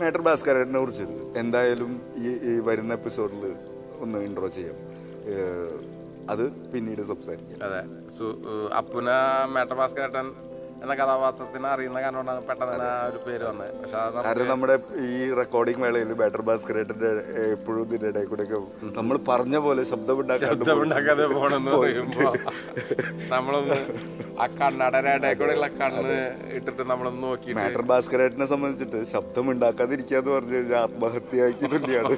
മേട്ടർ ഭാസ്കരനെ കുറിച്ച് എന്തായാലും ഈ ഈ വരുന്ന എപ്പിസോഡിൽ ഒന്ന് ഇൻട്രോ ചെയ്യാം. അത് പിന്നീട് സംസാരിക്കാം. അതെ. അപ്പുന മേട്ടർ ഭാസ്കരേട്ടൻ എന്ന കഥാപാത്രത്തിന് അറിയുന്ന കാരണം പെട്ടെന്ന് ആ ഒരു പേര് വന്നത്. പക്ഷെ കാരണം നമ്മുടെ ഈ റെക്കോർഡിംഗ് വേളയിൽ ബാറ്റർ ഭാസ്കരേട്ടന്റെ എപ്പോഴും ഇതിന്റെ ഇടയിൽ കൂടെ നമ്മൾ പറഞ്ഞ പോലെ ശബ്ദമുണ്ടാക്കാതെ പോണെന്ന് പറയുമ്പോ നമ്മളൊന്ന് ആ കണ്ണടയുടെ കൂടെയുള്ള കണ്ണ് ഇട്ടിട്ട് നമ്മളൊന്ന് നോക്കി മാറ്റർ ഭാസ്കരേട്ടനെ സംബന്ധിച്ചിട്ട് ശബ്ദം ഉണ്ടാക്കാതിരിക്കാന്ന് പറഞ്ഞു കഴിഞ്ഞാൽ ആത്മഹത്യ തുല്യാണ്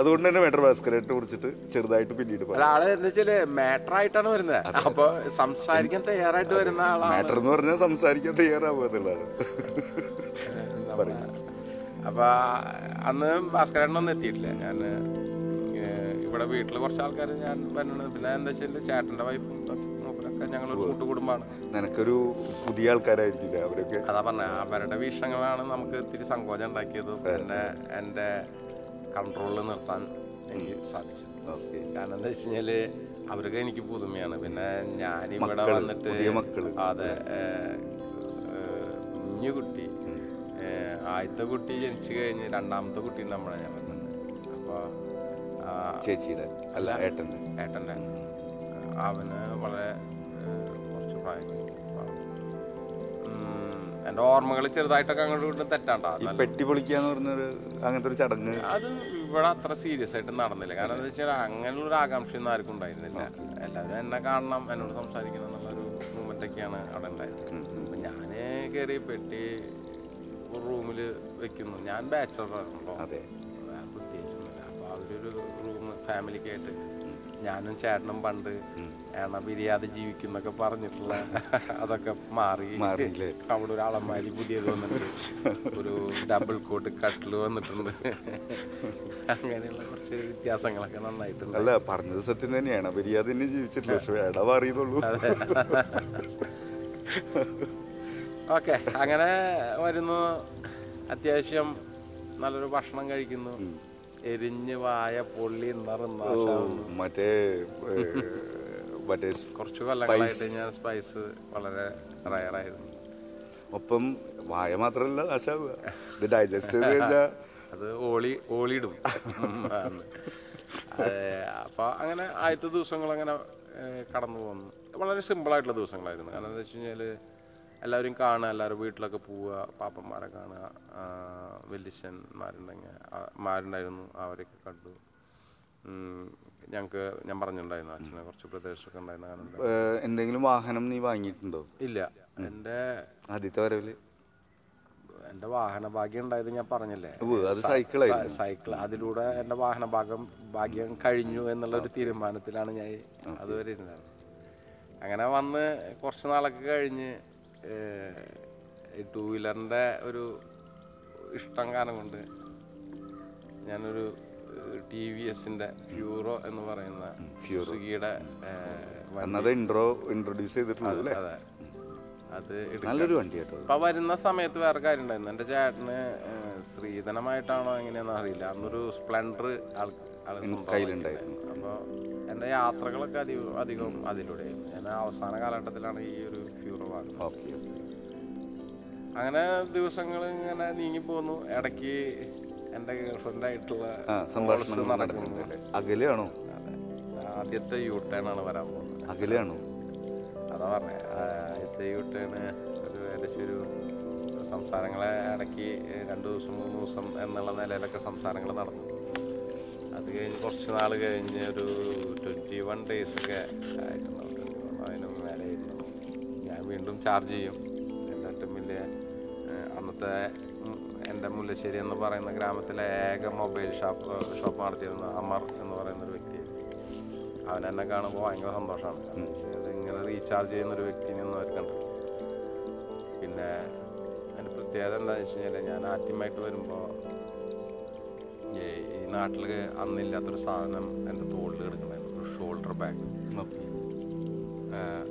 അതുകൊണ്ട് തന്നെ മാറ്റർ ഭാസ്കരേട്ടനെ കുറിച്ചിട്ട് ചെറുതായിട്ട് പിന്നീട് ആൾ എന്താ വെച്ചാൽ മാറ്റർ ആയിട്ടാണ് വരുന്നത് അപ്പൊ സംസാരിക്കാൻ തയ്യാറായിട്ട് വരുന്ന ആളാണ്. മാറ്റർ എന്ന് പറഞ്ഞാൽ സംസാരിക്കാൻ തയ്യാറാവുക എന്നുള്ളതാണ്. അപ്പൊ അന്ന് ഭാസ്കരേട്ടനൊന്നും എത്തിയിട്ടില്ല. ഞാൻ ഇവിടെ വീട്ടിൽ കുറച്ച് ആൾക്കാർ ഞാൻ വരുന്നുണ്ട് പിന്നെ എന്താ വെച്ചാൽ ചേട്ടന്റെ വൈഫും ഞങ്ങളൊരു കൂട്ടുകുടുംബമാണ് നിനക്കൊരു പുതിയ ആൾക്കാരായിരിക്കില്ല അവരൊക്കെ? അതാ പറഞ്ഞ അവരുടെ വീക്ഷണങ്ങളാണ് നമുക്ക് ഇത്തിരി സങ്കോചം ഉണ്ടാക്കിയത്. എന്നെ എന്റെ കൺട്രോളിൽ നിർത്താൻ എനിക്ക് സാധിച്ചു. കാരണം എന്താ വെച്ച് കഴിഞ്ഞാൽ അവരൊക്കെ എനിക്ക് പുതുമയാണ്. പിന്നെ ഞാൻ ഇവിടെ വന്നിട്ട്. അതെ കുഞ്ഞു കുട്ടി. ആദ്യത്തെ കുട്ടി ജനിച്ചു കഴിഞ്ഞ് രണ്ടാമത്തെ കുട്ടി നമ്മളെ ഞാൻ വന്നത് അപ്പോൾ ചേച്ചിയുടെ അല്ല ഏട്ടന്റെ. ഏട്ടന്റെ. അവന് വളരെ കുറച്ച് പ്രായം എന്റെ ഓർമ്മകൾ ചെറുതായിട്ടൊക്കെ അങ്ങോട്ട് ഇങ്ങോട്ടും തെറ്റാണ്ടാ. പെട്ടി പൊളിക്കാന്ന് പറഞ്ഞൊരു അങ്ങനത്തെ ഒരു ചടങ്ങ്. അത് ഇവിടെ അത്ര സീരിയസ് ആയിട്ട് നടന്നില്ല. കാരണം എന്താ വെച്ചാൽ അങ്ങനെയുള്ള ഒരു ആകാംക്ഷയൊന്നും ആർക്കും ഉണ്ടായിരുന്നില്ല. എല്ലാവരും എന്നെ കാണണം എന്നോട് സംസാരിക്കണം എന്നുള്ളൊരു മൂമെന്റ് ഒക്കെയാണ് അവിടെ ഉണ്ടായത്. അപ്പം ഞാൻ കയറി പെട്ടി ഒരു റൂമിൽ വെക്കുന്നു. ഞാൻ ബാച്ചലറാണ് അപ്പോൾ അതെ. പ്രത്യേകിച്ചൊന്നുമില്ല. അപ്പോൾ അവരൊരു റൂം ഫാമിലിക്കായിട്ട് ഞാനും ചേട്ടനും പണ്ട് എണ പിരിയാതെ ജീവിക്കുന്നൊക്കെ പറഞ്ഞിട്ടുള്ള അതൊക്കെ മാറി? അവിടെ ഒരു അളമാരി പുതിയത് വന്നിട്ടുണ്ട്. ഒരു ഡബിൾ കോട്ട് കട്ടിൽ വന്നിട്ടുണ്ട്. അങ്ങനെയുള്ള കുറച്ച് വ്യത്യാസങ്ങളൊക്കെ നന്നായിട്ടുണ്ട്. അല്ല പറഞ്ഞത് സത്യം തന്നെയാണ്. പിരിയാതെ തന്നെ ജീവിച്ചിട്ടില്ല. പക്ഷെ മാറിയതുള്ളൂ. ഓക്കെ അങ്ങനെ വരുന്നു. അത്യാവശ്യം നല്ലൊരു ഭക്ഷണം കഴിക്കുന്നു. എരിഞ്ഞ് വായ പൊള്ളി മറ്റേ മറ്റേ കുറച്ച് കൊല്ലങ്ങളായിട്ട് ഞാൻ സ്പൈസ് വളരെ റയറായിരുന്നു ഒപ്പം വായ മാത്രമല്ല നാശാവുക ഇത് ഡൈജസ്റ്റ് ചെയ്ത് കഴിഞ്ഞാൽ അത് ഓളി ഓളിയിടും. അപ്പൊ അങ്ങനെ ആദ്യത്തെ ദിവസങ്ങൾ അങ്ങനെ കടന്നു പോകുന്നു. വളരെ സിമ്പിൾ ആയിട്ടുള്ള ദിവസങ്ങളായിരുന്നു. കാരണം എന്താ വെച്ച് കഴിഞ്ഞാൽ എല്ലാവരും കാണുക എല്ലാവരും വീട്ടിലൊക്കെ പോവുക പാപ്പന്മാരെ കാണുക വല്യച്ഛന്മാരുണ്ടെങ്കിൽ മാരുണ്ടായിരുന്നു അവരൊക്കെ കണ്ടു. ഞങ്ങൾക്ക് ഞാൻ പറഞ്ഞിട്ടുണ്ടായിരുന്നു അച്ഛനെ കുറച്ച് പ്രദേശമൊക്കെ ഉണ്ടായിരുന്ന കാരണം എന്തെങ്കിലും വാഹനം നീ വാങ്ങിയിട്ടുണ്ടോ? ഇല്ല. എന്റെ ആദ്യത്തെ വരവിൽ? എന്റെ വാഹന ഭാഗ്യം ഉണ്ടായത് ഞാൻ പറഞ്ഞില്ലേ? അത് സൈക്കിളായിരുന്നു. സൈക്കിൾ അതിലൂടെ എന്റെ വാഹന ഭാഗം ഭാഗ്യം കഴിഞ്ഞു എന്നുള്ള ഒരു തീരുമാനത്തിലാണ് ഞാൻ അതുവരെ ഇരുന്നത്. അങ്ങനെ വന്ന് കുറച്ച് നാളൊക്കെ കഴിഞ്ഞ് ടൂ വീലറിന്റെ ഒരു ഇഷ്ടം കാരണം കൊണ്ട് ഞാനൊരു ടി വി എസിന്റെ ഫ്യൂറോ എന്ന് പറയുന്ന സുസുക്കിയുടെ അന്നത് ഇൻട്രോ ഇൻട്രൊഡ്യൂസ് ചെയ്തിട്ടുണ്ട് അതെ അത്. നല്ലൊരു വണ്ടി കേട്ടോ അപ്പൊ വരുന്ന സമയത്ത് വേറെ കാര്യം ഉണ്ടായിരുന്നു എന്റെ ചേട്ടന് സ്ത്രീധനമായിട്ടാണോ എങ്ങനെയാണെന്ന് അറിയില്ല. അന്നൊരു സ്പ്ലെൻഡർ കയ്യിലുണ്ടായിരുന്നു. അപ്പോൾ എന്റെ യാത്രകളൊക്കെ അധികം അധികം അതിലൂടെയായിരുന്നു. ഞാൻ അവസാന കാലഘട്ടത്തിലാണ് ഈ ഒരു വാങ്ങുന്നത് ഓക്കെ അങ്ങനെ ദിവസങ്ങൾ ഇങ്ങനെ നീങ്ങി പോന്നു. ഇടയ്ക്ക് എന്റെ ഗേൾഫ്രണ്ടായിട്ടുള്ള സംഭാഷണം അകലെയാണോ? ആദ്യത്തെ യൂ ടേൺ ആണ് വരാൻ പോകുന്നത്. അകലെയാണോ? അതാ പറഞ്ഞേ. ആദ്യത്തെ യൂ ടേൺ ഒരു ഏകദേശം ഒരു സംസാരങ്ങളെ ഇടയ്ക്ക് രണ്ട് ദിവസം മൂന്ന് ദിവസം എന്നുള്ള നിലയിലൊക്കെ സംസാരങ്ങൾ നടന്നു. അത് കഴിഞ്ഞ് കുറച്ച് നാൾ കഴിഞ്ഞ് ഒരു ട്വന്റി വൺ ഡേയ്സ് ഒക്കെ ആയിട്ടുണ്ടാവും. അതിന് മേലെ ആയിരുന്നു ഞാൻ വീണ്ടും ചാർജ് ചെയ്യും. എന്നിട്ടും വലിയ അന്നത്തെ എന്റെ മുല്ലശ്ശേരി എന്ന് പറയുന്ന ഗ്രാമത്തിലെ ഏക മൊബൈൽ ഷോപ്പ് ഷോപ്പ് നടത്തിയിരുന്ന അമർ എന്ന് പറയുന്ന ഒരു വ്യക്തി. അവൻ എന്നെ കാണുമ്പോൾ ഭയങ്കര സന്തോഷമാണ്. ഇങ്ങനെ റീചാർജ് ചെയ്യുന്ന ഒരു വ്യക്തിനെ ഒന്നും അവർ കണ്ടു. പിന്നെ അതിന്റെ പ്രത്യേകത എന്താണെന്ന് വെച്ച് കഴിഞ്ഞാൽ ഞാൻ ആദ്യമായിട്ട് വരുമ്പോൾ ഈ നാട്ടിൽ അന്നില്ലാത്തൊരു സാധനം എന്റെ തോളിൽ കിടക്കണായിരുന്നു ഒരു ഷോൾഡർ ബാഗ് ഓക്കെ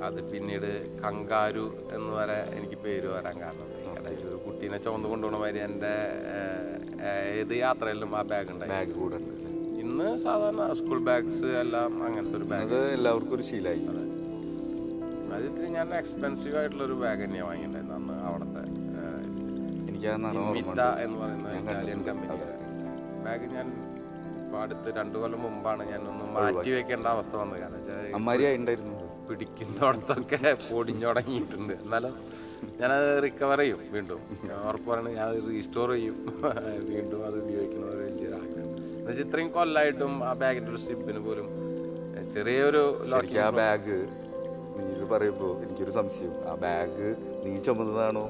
അത് പിന്നീട് കങ്കാരു എന്ന് വരെ എനിക്ക് പേര് വരാൻ കാരണം. അതായത് ഒരു കുട്ടീനെ ചുമന്ന് കൊണ്ടുപോകണ മാതിരി എന്റെ ഏത് യാത്രയിലും ആ ബാഗ് ഉണ്ടായി. ബാഗ് കൂടെ ഉണ്ട് ഇന്ന് സാധാരണ സ്കൂൾ ബാഗ്സ് എല്ലാം അങ്ങനത്തെ ഒരു ബാഗ് അത് എല്ലാവർക്കും ഒരു ശീലമായി അത്. ഇത്തിരി ഞാൻ എക്സ്പെൻസീവ് ആയിട്ടുള്ള ഒരു ബാഗ് തന്നെയാണ് വാങ്ങിയിട്ടുണ്ടായിരുന്നത് അന്ന് അവിടുത്തെ മിത്ത എന്ന് പറയുന്ന ഇറ്റാലിയൻ കമ്പനി ബാഗ് ഞാൻ ഇപ്പൊ അടുത്ത് രണ്ടു കൊല്ലം മുമ്പാണ് ഞാൻ ഒന്ന് മാറ്റി വെക്കേണ്ട അവസ്ഥ വന്നത്. കാരണം വെച്ചാൽ പിടിക്കുന്നിടത്തൊക്കെ പൊടിഞ്ഞുടങ്ങിയിട്ടുണ്ട്. എന്നാലും ഞാനത് റിക്കവർ ചെയ്യും വീണ്ടും. ഞാൻ ഉറപ്പ് പറയുന്നത് ഞാൻ റീസ്റ്റോർ ചെയ്യും. വീണ്ടും അത് ഉപയോഗിക്കുന്ന ഒരു വലിയ ആഗ്രഹം എന്നുവെച്ചാൽ ഇത്രയും കൊല്ലായിട്ടും ആ ബാഗിന്റെ ഒരു സിബിന് പോലും ചെറിയൊരു ആ ബാഗ് നീ ഇത് പറയുമ്പോൾ എനിക്കൊരു സംശയം. ആ ബാഗ് നീ ചുമന്നതാണോ?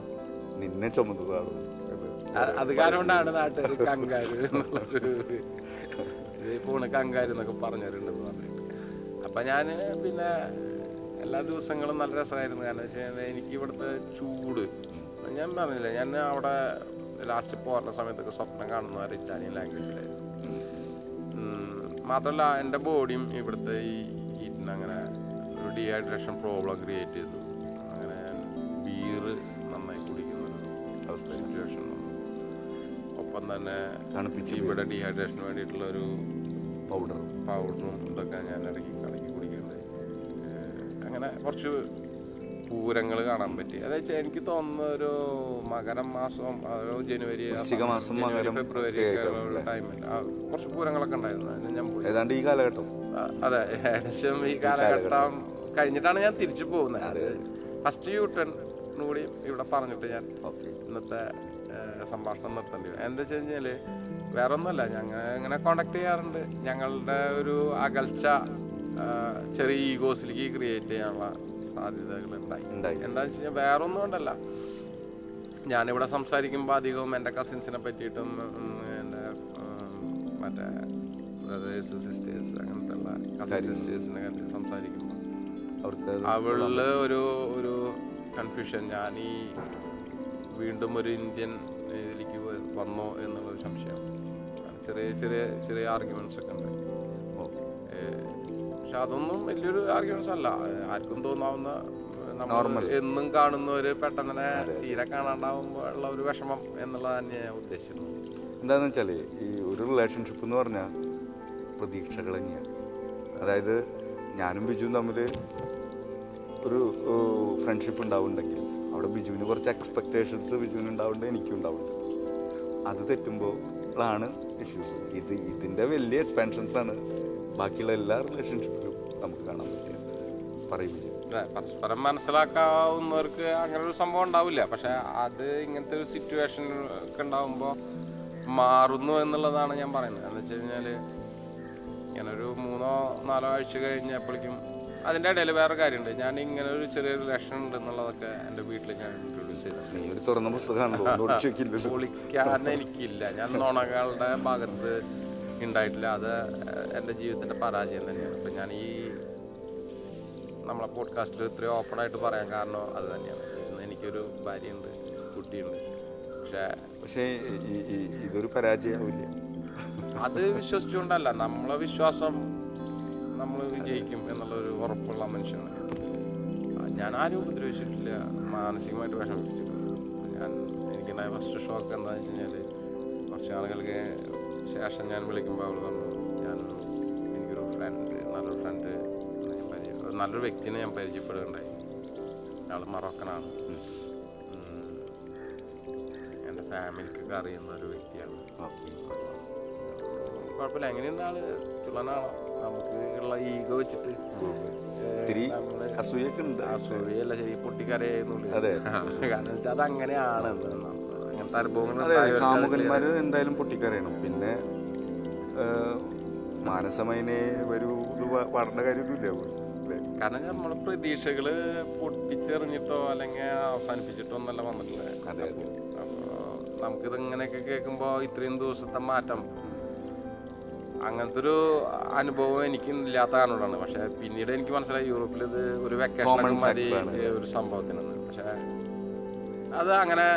നിന്നെ ചുമന്നതാണോ? അത് കാരണമാണ് നാട്ടുകാർ കങ്കാര് എന്നുള്ളൊരു പോണ് കങ്കാര് എന്നൊക്കെ പറഞ്ഞവരുണ്ടെന്ന് പറഞ്ഞിട്ട്. അപ്പൊ ഞാൻ പിന്നെ എല്ലാ ദിവസങ്ങളും നല്ല രസമായിരുന്നു. കാരണം വെച്ച് കഴിഞ്ഞാൽ എനിക്ക് ഇവിടുത്തെ ചൂട് ഞാൻ പറഞ്ഞില്ല ഞാൻ അവിടെ ലാസ്റ്റ് പോരുന്ന സമയത്തൊക്കെ സ്വപ്നം കാണുന്ന ഒരു ഇറ്റാലിയൻ ലാംഗ്വേജിലായിരുന്നു മാത്രമല്ല എന്റെ ബോഡിയും ഇവിടുത്തെ ഈ ഹീറ്റിന് അങ്ങനെ ഒരു ഡീഹൈഡ്രേഷൻ പ്രോബ്ലം ക്രിയേറ്റ് ചെയ്തു. അങ്ങനെ ബീറ് നന്നായി കുടിക്കുന്ന ഒരു അവസ്ഥ സിറ്റുവേഷൻ ഒപ്പം തന്നെ തണുപ്പിച്ച് ഇവിടെ ഡീഹൈഡ്രേഷന് വേണ്ടിയിട്ടുള്ള ഒരു പൗഡർ പൗഡറും ഇതൊക്കെ ഞാൻ ഇടയ്ക്ക് അങ്ങനെ കുറച്ച് പൂരങ്ങൾ കാണാൻ പറ്റി. അതായത് എനിക്ക് തോന്നുന്ന ഒരു മകരം മാസം ഒരു ജനുവരി മാസം ഫെബ്രുവരി ടൈമിൽ കുറച്ച് പൂരങ്ങളൊക്കെ ഉണ്ടായിരുന്നു. അതിന് ഞാൻ പോയി. ഏതാണ്ട് ഈ കാലഘട്ടം. അതെ. ഏകദേശം ഈ കാലഘട്ടം കഴിഞ്ഞിട്ടാണ് ഞാൻ തിരിച്ചു പോകുന്നത്. ഫസ്റ്റ് യു ടേൺ കൂടി ഇവിടെ പറഞ്ഞിട്ട് ഞാൻ ഇന്നത്തെ സംഭാഷണം നിർത്തേണ്ടി വരും. എന്താ വെച്ച് കഴിഞ്ഞാൽ വേറെ ഒന്നുമല്ല ഞങ്ങൾ ഇങ്ങനെ കോണ്ടാക്ട് ചെയ്യാറുണ്ട്. ഞങ്ങളുടെ ഒരു അകൽച്ച ചെറിയ ഈഗോസിലേക്ക് ക്രിയേറ്റ് ചെയ്യാനുള്ള സാധ്യതകൾ ഉണ്ടായി. എന്താണെന്ന് വെച്ച് കഴിഞ്ഞാൽ വേറെ ഒന്നും കൊണ്ടല്ല. ഞാനിവിടെ സംസാരിക്കുമ്പോൾ അധികവും എന്റെ കസിൻസിനെ പറ്റിയിട്ടും എന്റെ മറ്റേ ബ്രദേഴ്സ് സിസ്റ്റേഴ്സ് അങ്ങനത്തെ ഉള്ള കസിൻ സിസ്റ്റേഴ്സിനെ കണ്ടിട്ട് സംസാരിക്കുമ്പോൾ അവർക്ക് അവളിൽ ഒരു ഒരു കൺഫ്യൂഷൻ ഞാൻ ഈ വീണ്ടും ഒരു ഇന്ത്യൻ ഇതിലേക്ക് വന്നോ എന്നുള്ളൊരു സംശയം. ചെറിയ ചെറിയ ചെറിയ ആർഗ്യുമെന്റ്സ് ഒക്കെ ഉണ്ട്. പക്ഷെ അതൊന്നും വലിയൊരു ആർഗ്യുമെന്റ്സ് അല്ല ആർക്കും തോന്നാവുന്ന നമ്മൾ എന്നും കാണുന്നവര് പെട്ടെന്ന് തന്നെ തീരെ കാണാണ്ടാവുമ്പോൾ ഉള്ള ഒരു വിഷമം എന്നുള്ളത് തന്നെ ഞാൻ ഉദ്ദേശിച്ചിരുന്നു എന്താന്ന് വെച്ചാൽ ഈ ഒരു റിലേഷൻഷിപ്പ് എന്ന് പറഞ്ഞാൽ പ്രതീക്ഷകൾ തന്നെയാണ് അതായത് ഞാനും ബിജുവും തമ്മിൽ ഒരു ഫ്രണ്ട്ഷിപ്പ് ഉണ്ടാവുന്നുണ്ടെങ്കിൽ അവിടെ ബിജുവിന് കുറച്ച് എക്സ്പെക്ടേഷൻസ് ബിജുവിന് ഉണ്ടാവുന്നുണ്ട് എനിക്കും ഉണ്ടാവുന്നുണ്ട്. അത് തെറ്റുമ്പോഴാണ് ഇഷ്യൂസ് ഇത് ഇതിന്റെ വലിയ എക്സ്പാൻഷൻസ് ആണ്. ബാക്കിയുള്ള എല്ലാ റിലേഷൻഷിപ്പിലും നമുക്ക് കാണാൻ പറ്റില്ല പരസ്പരം മനസ്സിലാക്കാവുന്നവർക്ക് അങ്ങനെ ഒരു സംഭവം ഉണ്ടാവില്ല. പക്ഷെ അത് ഇങ്ങനത്തെ ഒരു സിറ്റുവേഷൻ ഒക്കെ ഉണ്ടാവുമ്പോൾ മാറുന്നു എന്നുള്ളതാണ് ഞാൻ പറയുന്നത്. എന്ന് വെച്ച് കഴിഞ്ഞാൽ ഇങ്ങനൊരു മൂന്നോ നാലോ ആഴ്ച കഴിഞ്ഞപ്പോഴേക്കും അതിന്റെ ഇടയിൽ വേറെ കാര്യമുണ്ട്. ഞാൻ ഇങ്ങനെ ഒരു ചെറിയൊരു ലക്ഷൻ ഉണ്ട് എന്നുള്ളതൊക്കെ എന്റെ വീട്ടിൽ ഞാൻ ഇൻട്രൊഡ്യൂസ് ചെയ്തിട്ടുണ്ട്. പൊളിക്കാൻ എനിക്കില്ല. ഞാൻ നുണകളുടെ ഭാഗത്ത് ഉണ്ടായിട്ടില്ല. അത് എന്റെ ജീവിതത്തിന്റെ പരാജയം തന്നെയാണ്. അപ്പം ഞാൻ ഈ നമ്മളെ പോഡ്കാസ്റ്റിൽ ഇത്രയും ഓപ്പൺ ആയിട്ട് പറയാൻ കാരണം അത് തന്നെയാണ്. എനിക്കൊരു ഭാര്യയുണ്ട് കുട്ടിയുണ്ട്. പക്ഷേ പക്ഷേ ഇതൊരു പരാജയമാവില്ല അത് വിശ്വസിച്ചുകൊണ്ടല്ല നമ്മളെ വിശ്വാസം നമ്മൾ വിജയിക്കും എന്നുള്ളൊരു ഉറപ്പുള്ള മനുഷ്യനാണ് ഞാൻ. ഞാൻ ആരും ഉപദ്രവിച്ചിട്ടില്ല മാനസികമായിട്ട് വിഷമിപ്പിച്ചിട്ടില്ല. ഞാൻ എനിക്കുണ്ടായ ഫസ്റ്റ് ഷോക്ക് എന്താണെന്ന് വെച്ച് കഴിഞ്ഞാൽ കുറച്ച് ആളുകൾക്ക് ശേഷം ഞാൻ വിളിക്കുമ്പോൾ അവൾ പറഞ്ഞു നല്ലൊരു വ്യക്തിനെ ഞാൻ പരിചയപ്പെടുകയുണ്ടായി. അയാൾ മറോക്കനാണ്. എന്റെ ഫാമിലിക്കൊക്കെ അറിയുന്ന ഒരു വ്യക്തിയാണ് കുഴപ്പമില്ല. എങ്ങനെയാണ് ആൾ? തുളനാണോ നമുക്ക് ഉള്ള ഈഗോ വെച്ചിട്ട്. അസൂയല്ല ശരി പൊട്ടിക്കരയുന്നുള്ളു അതെ. കാരണം വെച്ചാൽ അത് അങ്ങനെയാണ് അങ്ങനത്തെ അനുഭവങ്ങൾ കാമുകന്മാര് എന്തായാലും പൊട്ടിക്കരയണം. പിന്നെ മാനസമൈനെ ഒരു ഇത് പാടേണ്ട കാര്യമൊന്നുമില്ല. കാരണം നമ്മളെ പ്രതീക്ഷകൾ പൊട്ടിച്ചെറിഞ്ഞിട്ടോ അല്ലെങ്കിൽ അവസാനിപ്പിച്ചിട്ടോ ഒന്നല്ല വന്നിട്ടുള്ളത്. നമുക്കിത് ഇങ്ങനെയൊക്കെ കേൾക്കുമ്പോൾ ഇത്രയും ദിവസത്തെ മാറ്റം. അങ്ങനത്തെ ഒരു അനുഭവം എനിക്ക് ഇല്ലാത്ത കാരണമാണ് പക്ഷെ പിന്നീട് എനിക്ക് മനസ്സിലായി യൂറോപ്പിൽ ഇത് ഒരു വെക്കേഷൻ മതി ഒരു സംഭവത്തിനെന്ന്. പക്ഷെ അത് അങ്ങനെ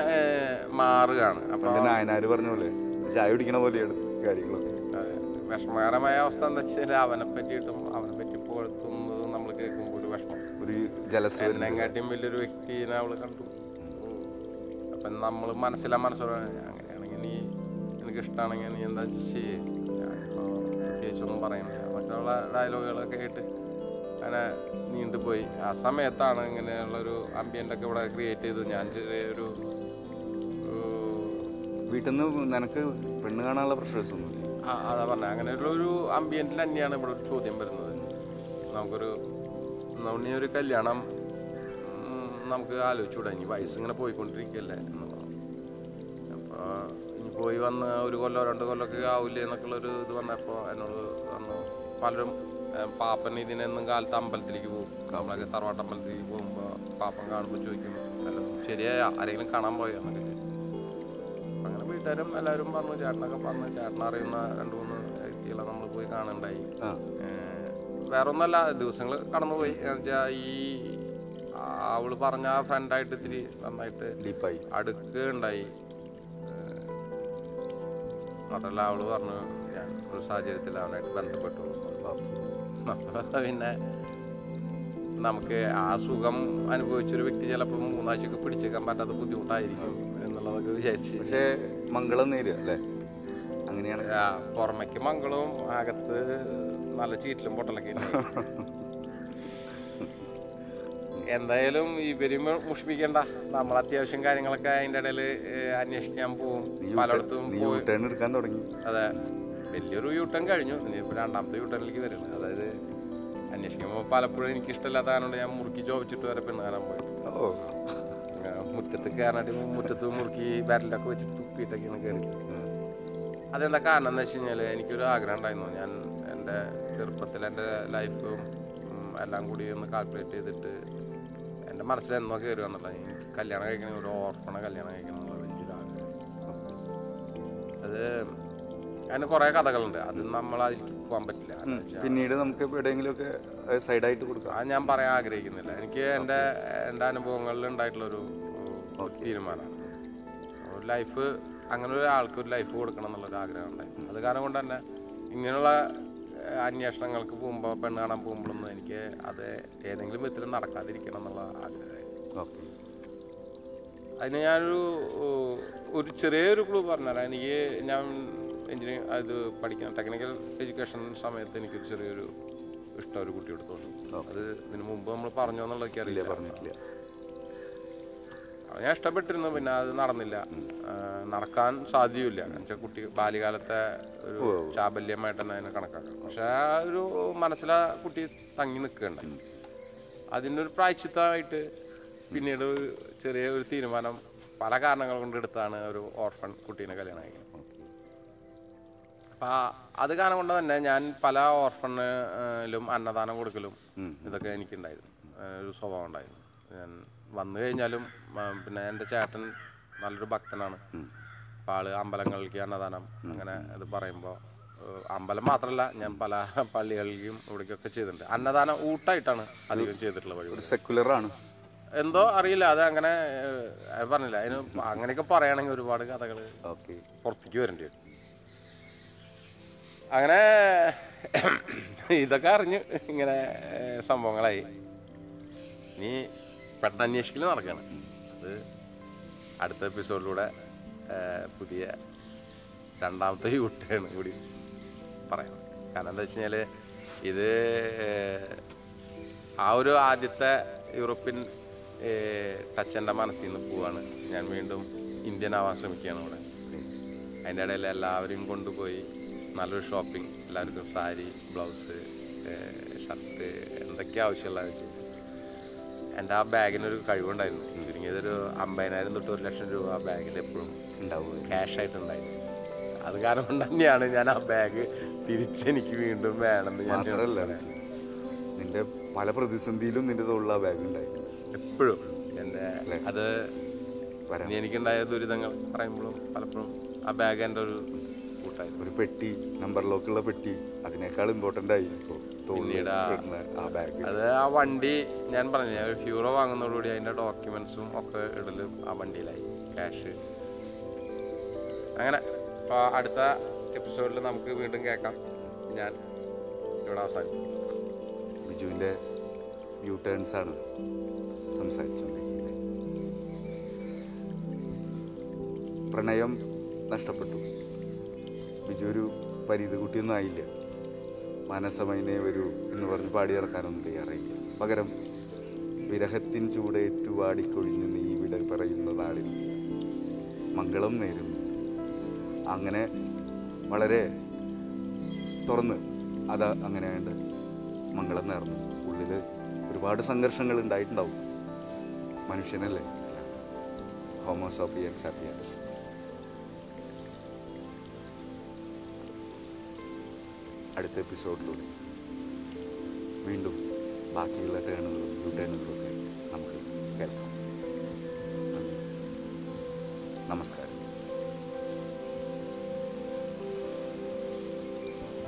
മാറുകയാണ്. അപ്പൊ നായനാര് പറഞ്ഞ പോലെ ചായ കുടിക്കണ പോലെയാണ് കാര്യങ്ങളൊക്കെ. വിഷമകരമായ അവസ്ഥ എന്താ വെച്ചാൽ അവനെ പറ്റിയിട്ടും അവനെ ജലസ് എന്നെങ്ങാട്ടിയും വലിയൊരു വ്യക്തിനെ അവൾ കണ്ടു. അപ്പം നമ്മൾ മനസ്സിലാ മനസ്സിലാണ് അങ്ങനെയാണെങ്കിൽ നീ എനിക്ക് ഇഷ്ടമാണെങ്കിൽ നീ എന്താ ചെയ്യേ. ചേച്ചൊന്നും പ്രത്യേകിച്ചൊന്നും പറയുന്നില്ല. മറ്റുള്ള ഡയലോഗുകളൊക്കെ കേട്ട് അങ്ങനെ നീണ്ടുപോയി. ആ സമയത്താണ് ഇങ്ങനെയുള്ളൊരു അമ്പിയന്റൊക്കെ ഇവിടെ ക്രിയേറ്റ് ചെയ്ത് ഞാൻ ചെറിയൊരു ഒരു- വീട്ടിൽ നിന്ന് നിനക്ക് പെണ്ണ് കാണാനുള്ള പ്രഷേഴ്സ് ഒന്നുമില്ല? ആ അതാ പറഞ്ഞത് അങ്ങനെയുള്ള ഒരു അമ്പിയന്റിൽ തന്നെയാണ് ഇവിടെ ഒരു ചോദ്യം വരുന്നത്. നമുക്കൊരു നമ്മ ഒരു കല്യാണം നമുക്ക് ആലോചിച്ചുകൂടാ. ഇനി വയസ്സ് ഇങ്ങനെ പോയിക്കൊണ്ടിരിക്കുകയല്ലേ എന്നുള്ളത് അപ്പോൾ ഇനി പോയി വന്ന് ഒരു കൊല്ലം രണ്ട് കൊല്ലമൊക്കെ ആവില്ലേ എന്നൊക്കെയുള്ളൊരു ഇത് വന്നപ്പോൾ എന്നോട് വന്നു. പലരും പാപ്പൻ ഇതിനെന്നും കാലത്ത് അമ്പലത്തിലേക്ക് പോകും. നമ്മളൊക്കെ തറവാട്ട് അമ്പലത്തിലേക്ക് പോകുമ്പോൾ പാപ്പൻ കാണുമ്പോൾ ചോദിക്കും അല്ല ശരിയായ ആരെങ്കിലും കാണാൻ പോയോ? എന്നൊക്കെ ചോദിക്കും. അങ്ങനെ വീട്ടുകാരും എല്ലാവരും പറഞ്ഞു ചേട്ടനൊക്കെ പറഞ്ഞു ചേട്ടൻ അറിയുന്ന രണ്ട് മൂന്ന് വ്യക്തികളെ നമ്മൾ പോയി കാണണ്ടായി വേറെ ഒന്നല്ല ദിവസങ്ങൾ കടന്നുപോയി. എന്നുവെച്ചാൽ ഈ അവൾ പറഞ്ഞ ആ ഫ്രണ്ടായിട്ട് ഇത്തിരി നന്നായിട്ട് ഡീപ്പായി അടുക്കുകയുണ്ടായി. മാത്രല്ല അവൾ പറഞ്ഞു ഞാൻ ഒരു സാഹചര്യത്തിൽ അവനായിട്ട് ബന്ധപ്പെട്ടു. പിന്നെ നമുക്ക് ആ സുഖം അനുഭവിച്ചൊരു വ്യക്തി ചിലപ്പോൾ മൂന്നാഴ്ചയൊക്കെ പിടിച്ചേക്കാൻ പറ്റാത്ത ബുദ്ധിമുട്ടായിരിക്കും എന്നുള്ളതൊക്കെ വിചാരിച്ച്. പക്ഷേ മംഗളം നേര് അല്ലേ? അങ്ങനെയാണ്. പുറമേക്ക് മംഗളവും അകത്ത് നല്ല ചീറ്റിലും പൊട്ടലൊക്കെ എന്തായാലും ഈ ഇവരും മുഷിപ്പിക്കണ്ട. നമ്മൾ അത്യാവശ്യം കാര്യങ്ങളൊക്കെ അതിന്റെ ഇടയിൽ അന്വേഷിക്കാൻ പോവും. പലയിടത്തും എടുക്കാൻ തുടങ്ങി. അതെ. വലിയൊരു യൂട്ടൺ കഴിഞ്ഞു. ഇനിയിപ്പോൾ രണ്ടാമത്തെ യൂട്ടണിലേക്ക് വരുന്നത് അതായത് അന്വേഷിക്കുമ്പോൾ പലപ്പോഴും എനിക്ക് ഇഷ്ടമില്ലാത്ത കാരണം ഞാൻ മുറുക്കി ചോദിച്ചിട്ട് വരെ പെണ്ണ് കാണാൻ പോയി. മുറ്റത്ത് കയറാനായിട്ട് മുറ്റത്ത് മുറുക്കി ബാരലൊക്കെ വെച്ചിട്ട് തുപ്പിയിട്ടൊക്കെയാണ് കയറി. അതെന്താ കാരണം എന്ന് വെച്ച് കഴിഞ്ഞാൽ എനിക്കൊരു ആഗ്രഹം ഉണ്ടായിരുന്നു. ഞാൻ എന്റെ ചെറുപ്പത്തിൽ എന്റെ ലൈഫും എല്ലാം കൂടി ഒന്ന് കാൽക്കുലേറ്റ് ചെയ്തിട്ട് എന്റെ മനസ്സിൽ എന്നോ കയറി വന്നില്ല എനിക്ക് കല്യാണം കഴിക്കണം ഒരു ഓർഫണ കല്യാണം കഴിക്കണം എന്നുള്ള വലിയൊരു ആഗ്രഹം അത് അതിന് കുറേ കഥകളുണ്ട്. അത് നമ്മൾ അതിലേക്ക് പോകാൻ പറ്റില്ല. പിന്നീട് നമുക്ക് എവിടെയെങ്കിലുമൊക്കെ സൈഡായിട്ട് കൊടുക്കാം. അത് ഞാൻ പറയാൻ ആഗ്രഹിക്കുന്നില്ല. എനിക്ക് എന്റെ എന്റെ അനുഭവങ്ങളിൽ ഉണ്ടായിട്ടുള്ളൊരു തീരുമാനമാണ്. ഒരു ലൈഫ് അങ്ങനെ ഒരാൾക്ക് ഒരു ലൈഫ് കൊടുക്കണം എന്നുള്ളൊരു ആഗ്രഹം ഉണ്ടായി അത് കാരണം കൊണ്ട് തന്നെ ഇങ്ങനെയുള്ള അന്വേഷണങ്ങൾക്ക് പോകുമ്പോൾ പെണ്ണ് കാണാൻ പോകുമ്പോഴൊന്നും എനിക്ക് അത് ഏതെങ്കിലും വിധത്തിൽ നടക്കാതിരിക്കണം എന്നുള്ള ആഗ്രഹമായിരുന്നു. ഓക്കെ. അതിന് ഞാനൊരു ഒരു ചെറിയൊരു ക്ലൂ പറഞ്ഞാൽ എനിക്ക് ഞാൻ എഞ്ചിനീയറിംഗ് അത് പഠിക്കുന്ന ടെക്നിക്കൽ എഡ്യൂക്കേഷൻ സമയത്ത് എനിക്കൊരു ചെറിയൊരു ഇഷ്ടം ഒരു കുട്ടിയെടുത്തോളൂ അത് ഇതിനു മുമ്പ് നമ്മൾ പറഞ്ഞു എന്നുള്ളതൊക്കെ അറിയില്ല. പറഞ്ഞിട്ടില്ല. അത് ഞാൻ ഇഷ്ടപ്പെട്ടിരുന്നു പിന്നെ അത് നടന്നില്ല. നടക്കാൻ സാധ്യമില്ല എന്നുവെച്ചാൽ കുട്ടി ബാല്യകാലത്തെ ഒരു. ചാബല്യമായിട്ട് തന്നെ അതിനെ കണക്കാക്കാം. പക്ഷെ ആ ഒരു മനസ്സിലാ കുട്ടി തങ്ങി നിൽക്കുകയുണ്ടായി അതിനൊരു പ്രായച്ചിത്തമായിട്ട് പിന്നീട് ഒരു ചെറിയ ഒരു തീരുമാനം പല കാരണങ്ങൾ കൊണ്ട് എടുത്താണ് ഒരു ഓർഫൺ കുട്ടീനെ കല്യാണം കഴിക്കുന്നത്. അപ്പം അത് കാരണം കൊണ്ട് തന്നെ ഞാൻ പല ഓർഫണിലും അന്നദാനം കൊടുക്കലും ഇതൊക്കെ എനിക്കുണ്ടായിരുന്നു. ഒരു സ്വഭാവം ഉണ്ടായിരുന്നു. ഞാൻ വന്നു കഴിഞ്ഞാലും പിന്നെ എന്റെ ചേട്ടൻ നല്ലൊരു ഭക്തനാണ്. അപ്പൊ ആൾ അമ്പലങ്ങളിലേക്ക് അന്നദാനം അങ്ങനെ ഇത് പറയുമ്പോൾ അമ്പലം മാത്രമല്ല ഞാൻ പല പള്ളികളിലേക്കും ഇവിടേക്കൊക്കെ ചെയ്തിട്ടുണ്ട്. അന്നദാനം ഊട്ടായിട്ടാണ് അധികം ചെയ്തിട്ടുള്ള വഴി ആണ്. എന്തോ അറിയില്ല അത് അങ്ങനെ പറഞ്ഞില്ല. അതിന് അങ്ങനെയൊക്കെ പറയുകയാണെങ്കിൽ ഒരുപാട് കഥകൾ ഓക്കെ. പുറത്തേക്ക് വരേണ്ടി വരും. അങ്ങനെ ഇതൊക്കെ അറിഞ്ഞ് ഇങ്ങനെ സംഭവങ്ങളായി. ഇനി പെട്ടെന്ന് അന്വേഷിക്കൽ നടക്കുകയാണ് അത് അടുത്ത എപ്പിസോഡിലൂടെ പുതിയ രണ്ടാമത്തെ യൂട്ടേണ് കൂടി പറയാം കാരണം എന്താ വെച്ച് കഴിഞ്ഞാൽ ഇത് ആ ഒരു ആദ്യത്തെ യൂറോപ്യൻ ടച്ച് എന്റെ മനസ്സിൽ നിന്ന് പോവാണ്. ഞാൻ വീണ്ടും ഇന്ത്യൻ ആവാൻ ശ്രമിക്കുകയാണ് ഇവിടെ അതിന്റെ ഇടയിൽ എല്ലാവരെയും കൊണ്ടുപോയി നല്ലൊരു ഷോപ്പിംഗ് എല്ലാവർക്കും സാരി ബ്ലൗസ് ഷർട്ട് എന്തൊക്കെ ആവശ്യമുള്ള വെച്ച് എന്റെ ആ ബാഗിനൊരു കഴിവുണ്ടായിരുന്നു. ചുരുങ്ങിയതൊരു അമ്പതിനായിരം തൊട്ട് ഒരു ലക്ഷം രൂപ ആ ബാഗിൽ എപ്പോഴും ഉണ്ടാവും ക്യാഷ് ആയിട്ടുണ്ടായിരുന്നു. അത് കാരണം കൊണ്ട് തന്നെയാണ് ഞാൻ ആ ബാഗ് തിരിച്ചെനിക്ക് വീണ്ടും വേണമെന്ന് ഞാൻ നിന്റെ പല പ്രതിസന്ധിയിലും നിന്റെ തോളിൽ ആ ബാഗ് ഉണ്ടായി എപ്പോഴും. എന്റെ അത് എനിക്കുണ്ടായ ദുരിതങ്ങൾ പറയുമ്പോഴും പലപ്പോഴും ആ ബാഗ് എന്റെ ഒരു കൂട്ടായിരുന്നു. ഒരു പെട്ടി നമ്പർ ലോക്കുള്ള പെട്ടി അതിനേക്കാൾ ഇമ്പോർട്ടന്റ് ആയി ഇപ്പോൾ പിന്നീട് അത് ആ വണ്ടി ഞാൻ പറഞ്ഞു ഞാൻ ഒരു ഫ്യൂറോ വാങ്ങുന്നതോടുകൂടി അതിന്റെ ഡോക്യുമെന്റ്സും ഒക്കെ ഇടലും ആ വണ്ടിയിലായി ക്യാഷ് അങ്ങനെ അപ്പോൾ അടുത്ത എപ്പിസോഡിൽ നമുക്ക് വീണ്ടും കേൾക്കാം. ഞാൻ ഇവിടെ അവസാനിക്കും ബിജുവിന്റെ യു ടേൺസ് ആണ് സംസാരിച്ചുകൊണ്ടിരിക്കുന്നത്. പ്രണയം നഷ്ടപ്പെട്ടു. ബിജു ഒരു പരിധി കുട്ടിയൊന്നും ആയില്ല. മനസമൈനെ വരൂ എന്ന് പറഞ്ഞ് പാടി നടക്കാനൊന്നും തയ്യാറായില്ല. പകരം വിരഹത്തിൻ ചൂടേറ്റു വാടിക്കൊഴിഞ്ഞു നീ വിട പറയുന്ന നാളിൽ മംഗളം നേരുന്നു. അങ്ങനെ വളരെ തുറന്ന് അത് അങ്ങനെ വേണ്ട മംഗളം നേർന്നു. ഉള്ളിൽ ഒരുപാട് സംഘർഷങ്ങൾ ഉണ്ടായിട്ടുണ്ടാവും. മനുഷ്യനല്ലേ? ഹോമോസോഫിയൻസ് സാപ്പിയൻസ് എപ്പിസോഡിലൂടെ വീണ്ടും ബാക്കിയുള്ള ടേണുകളും യു ടേണുകളും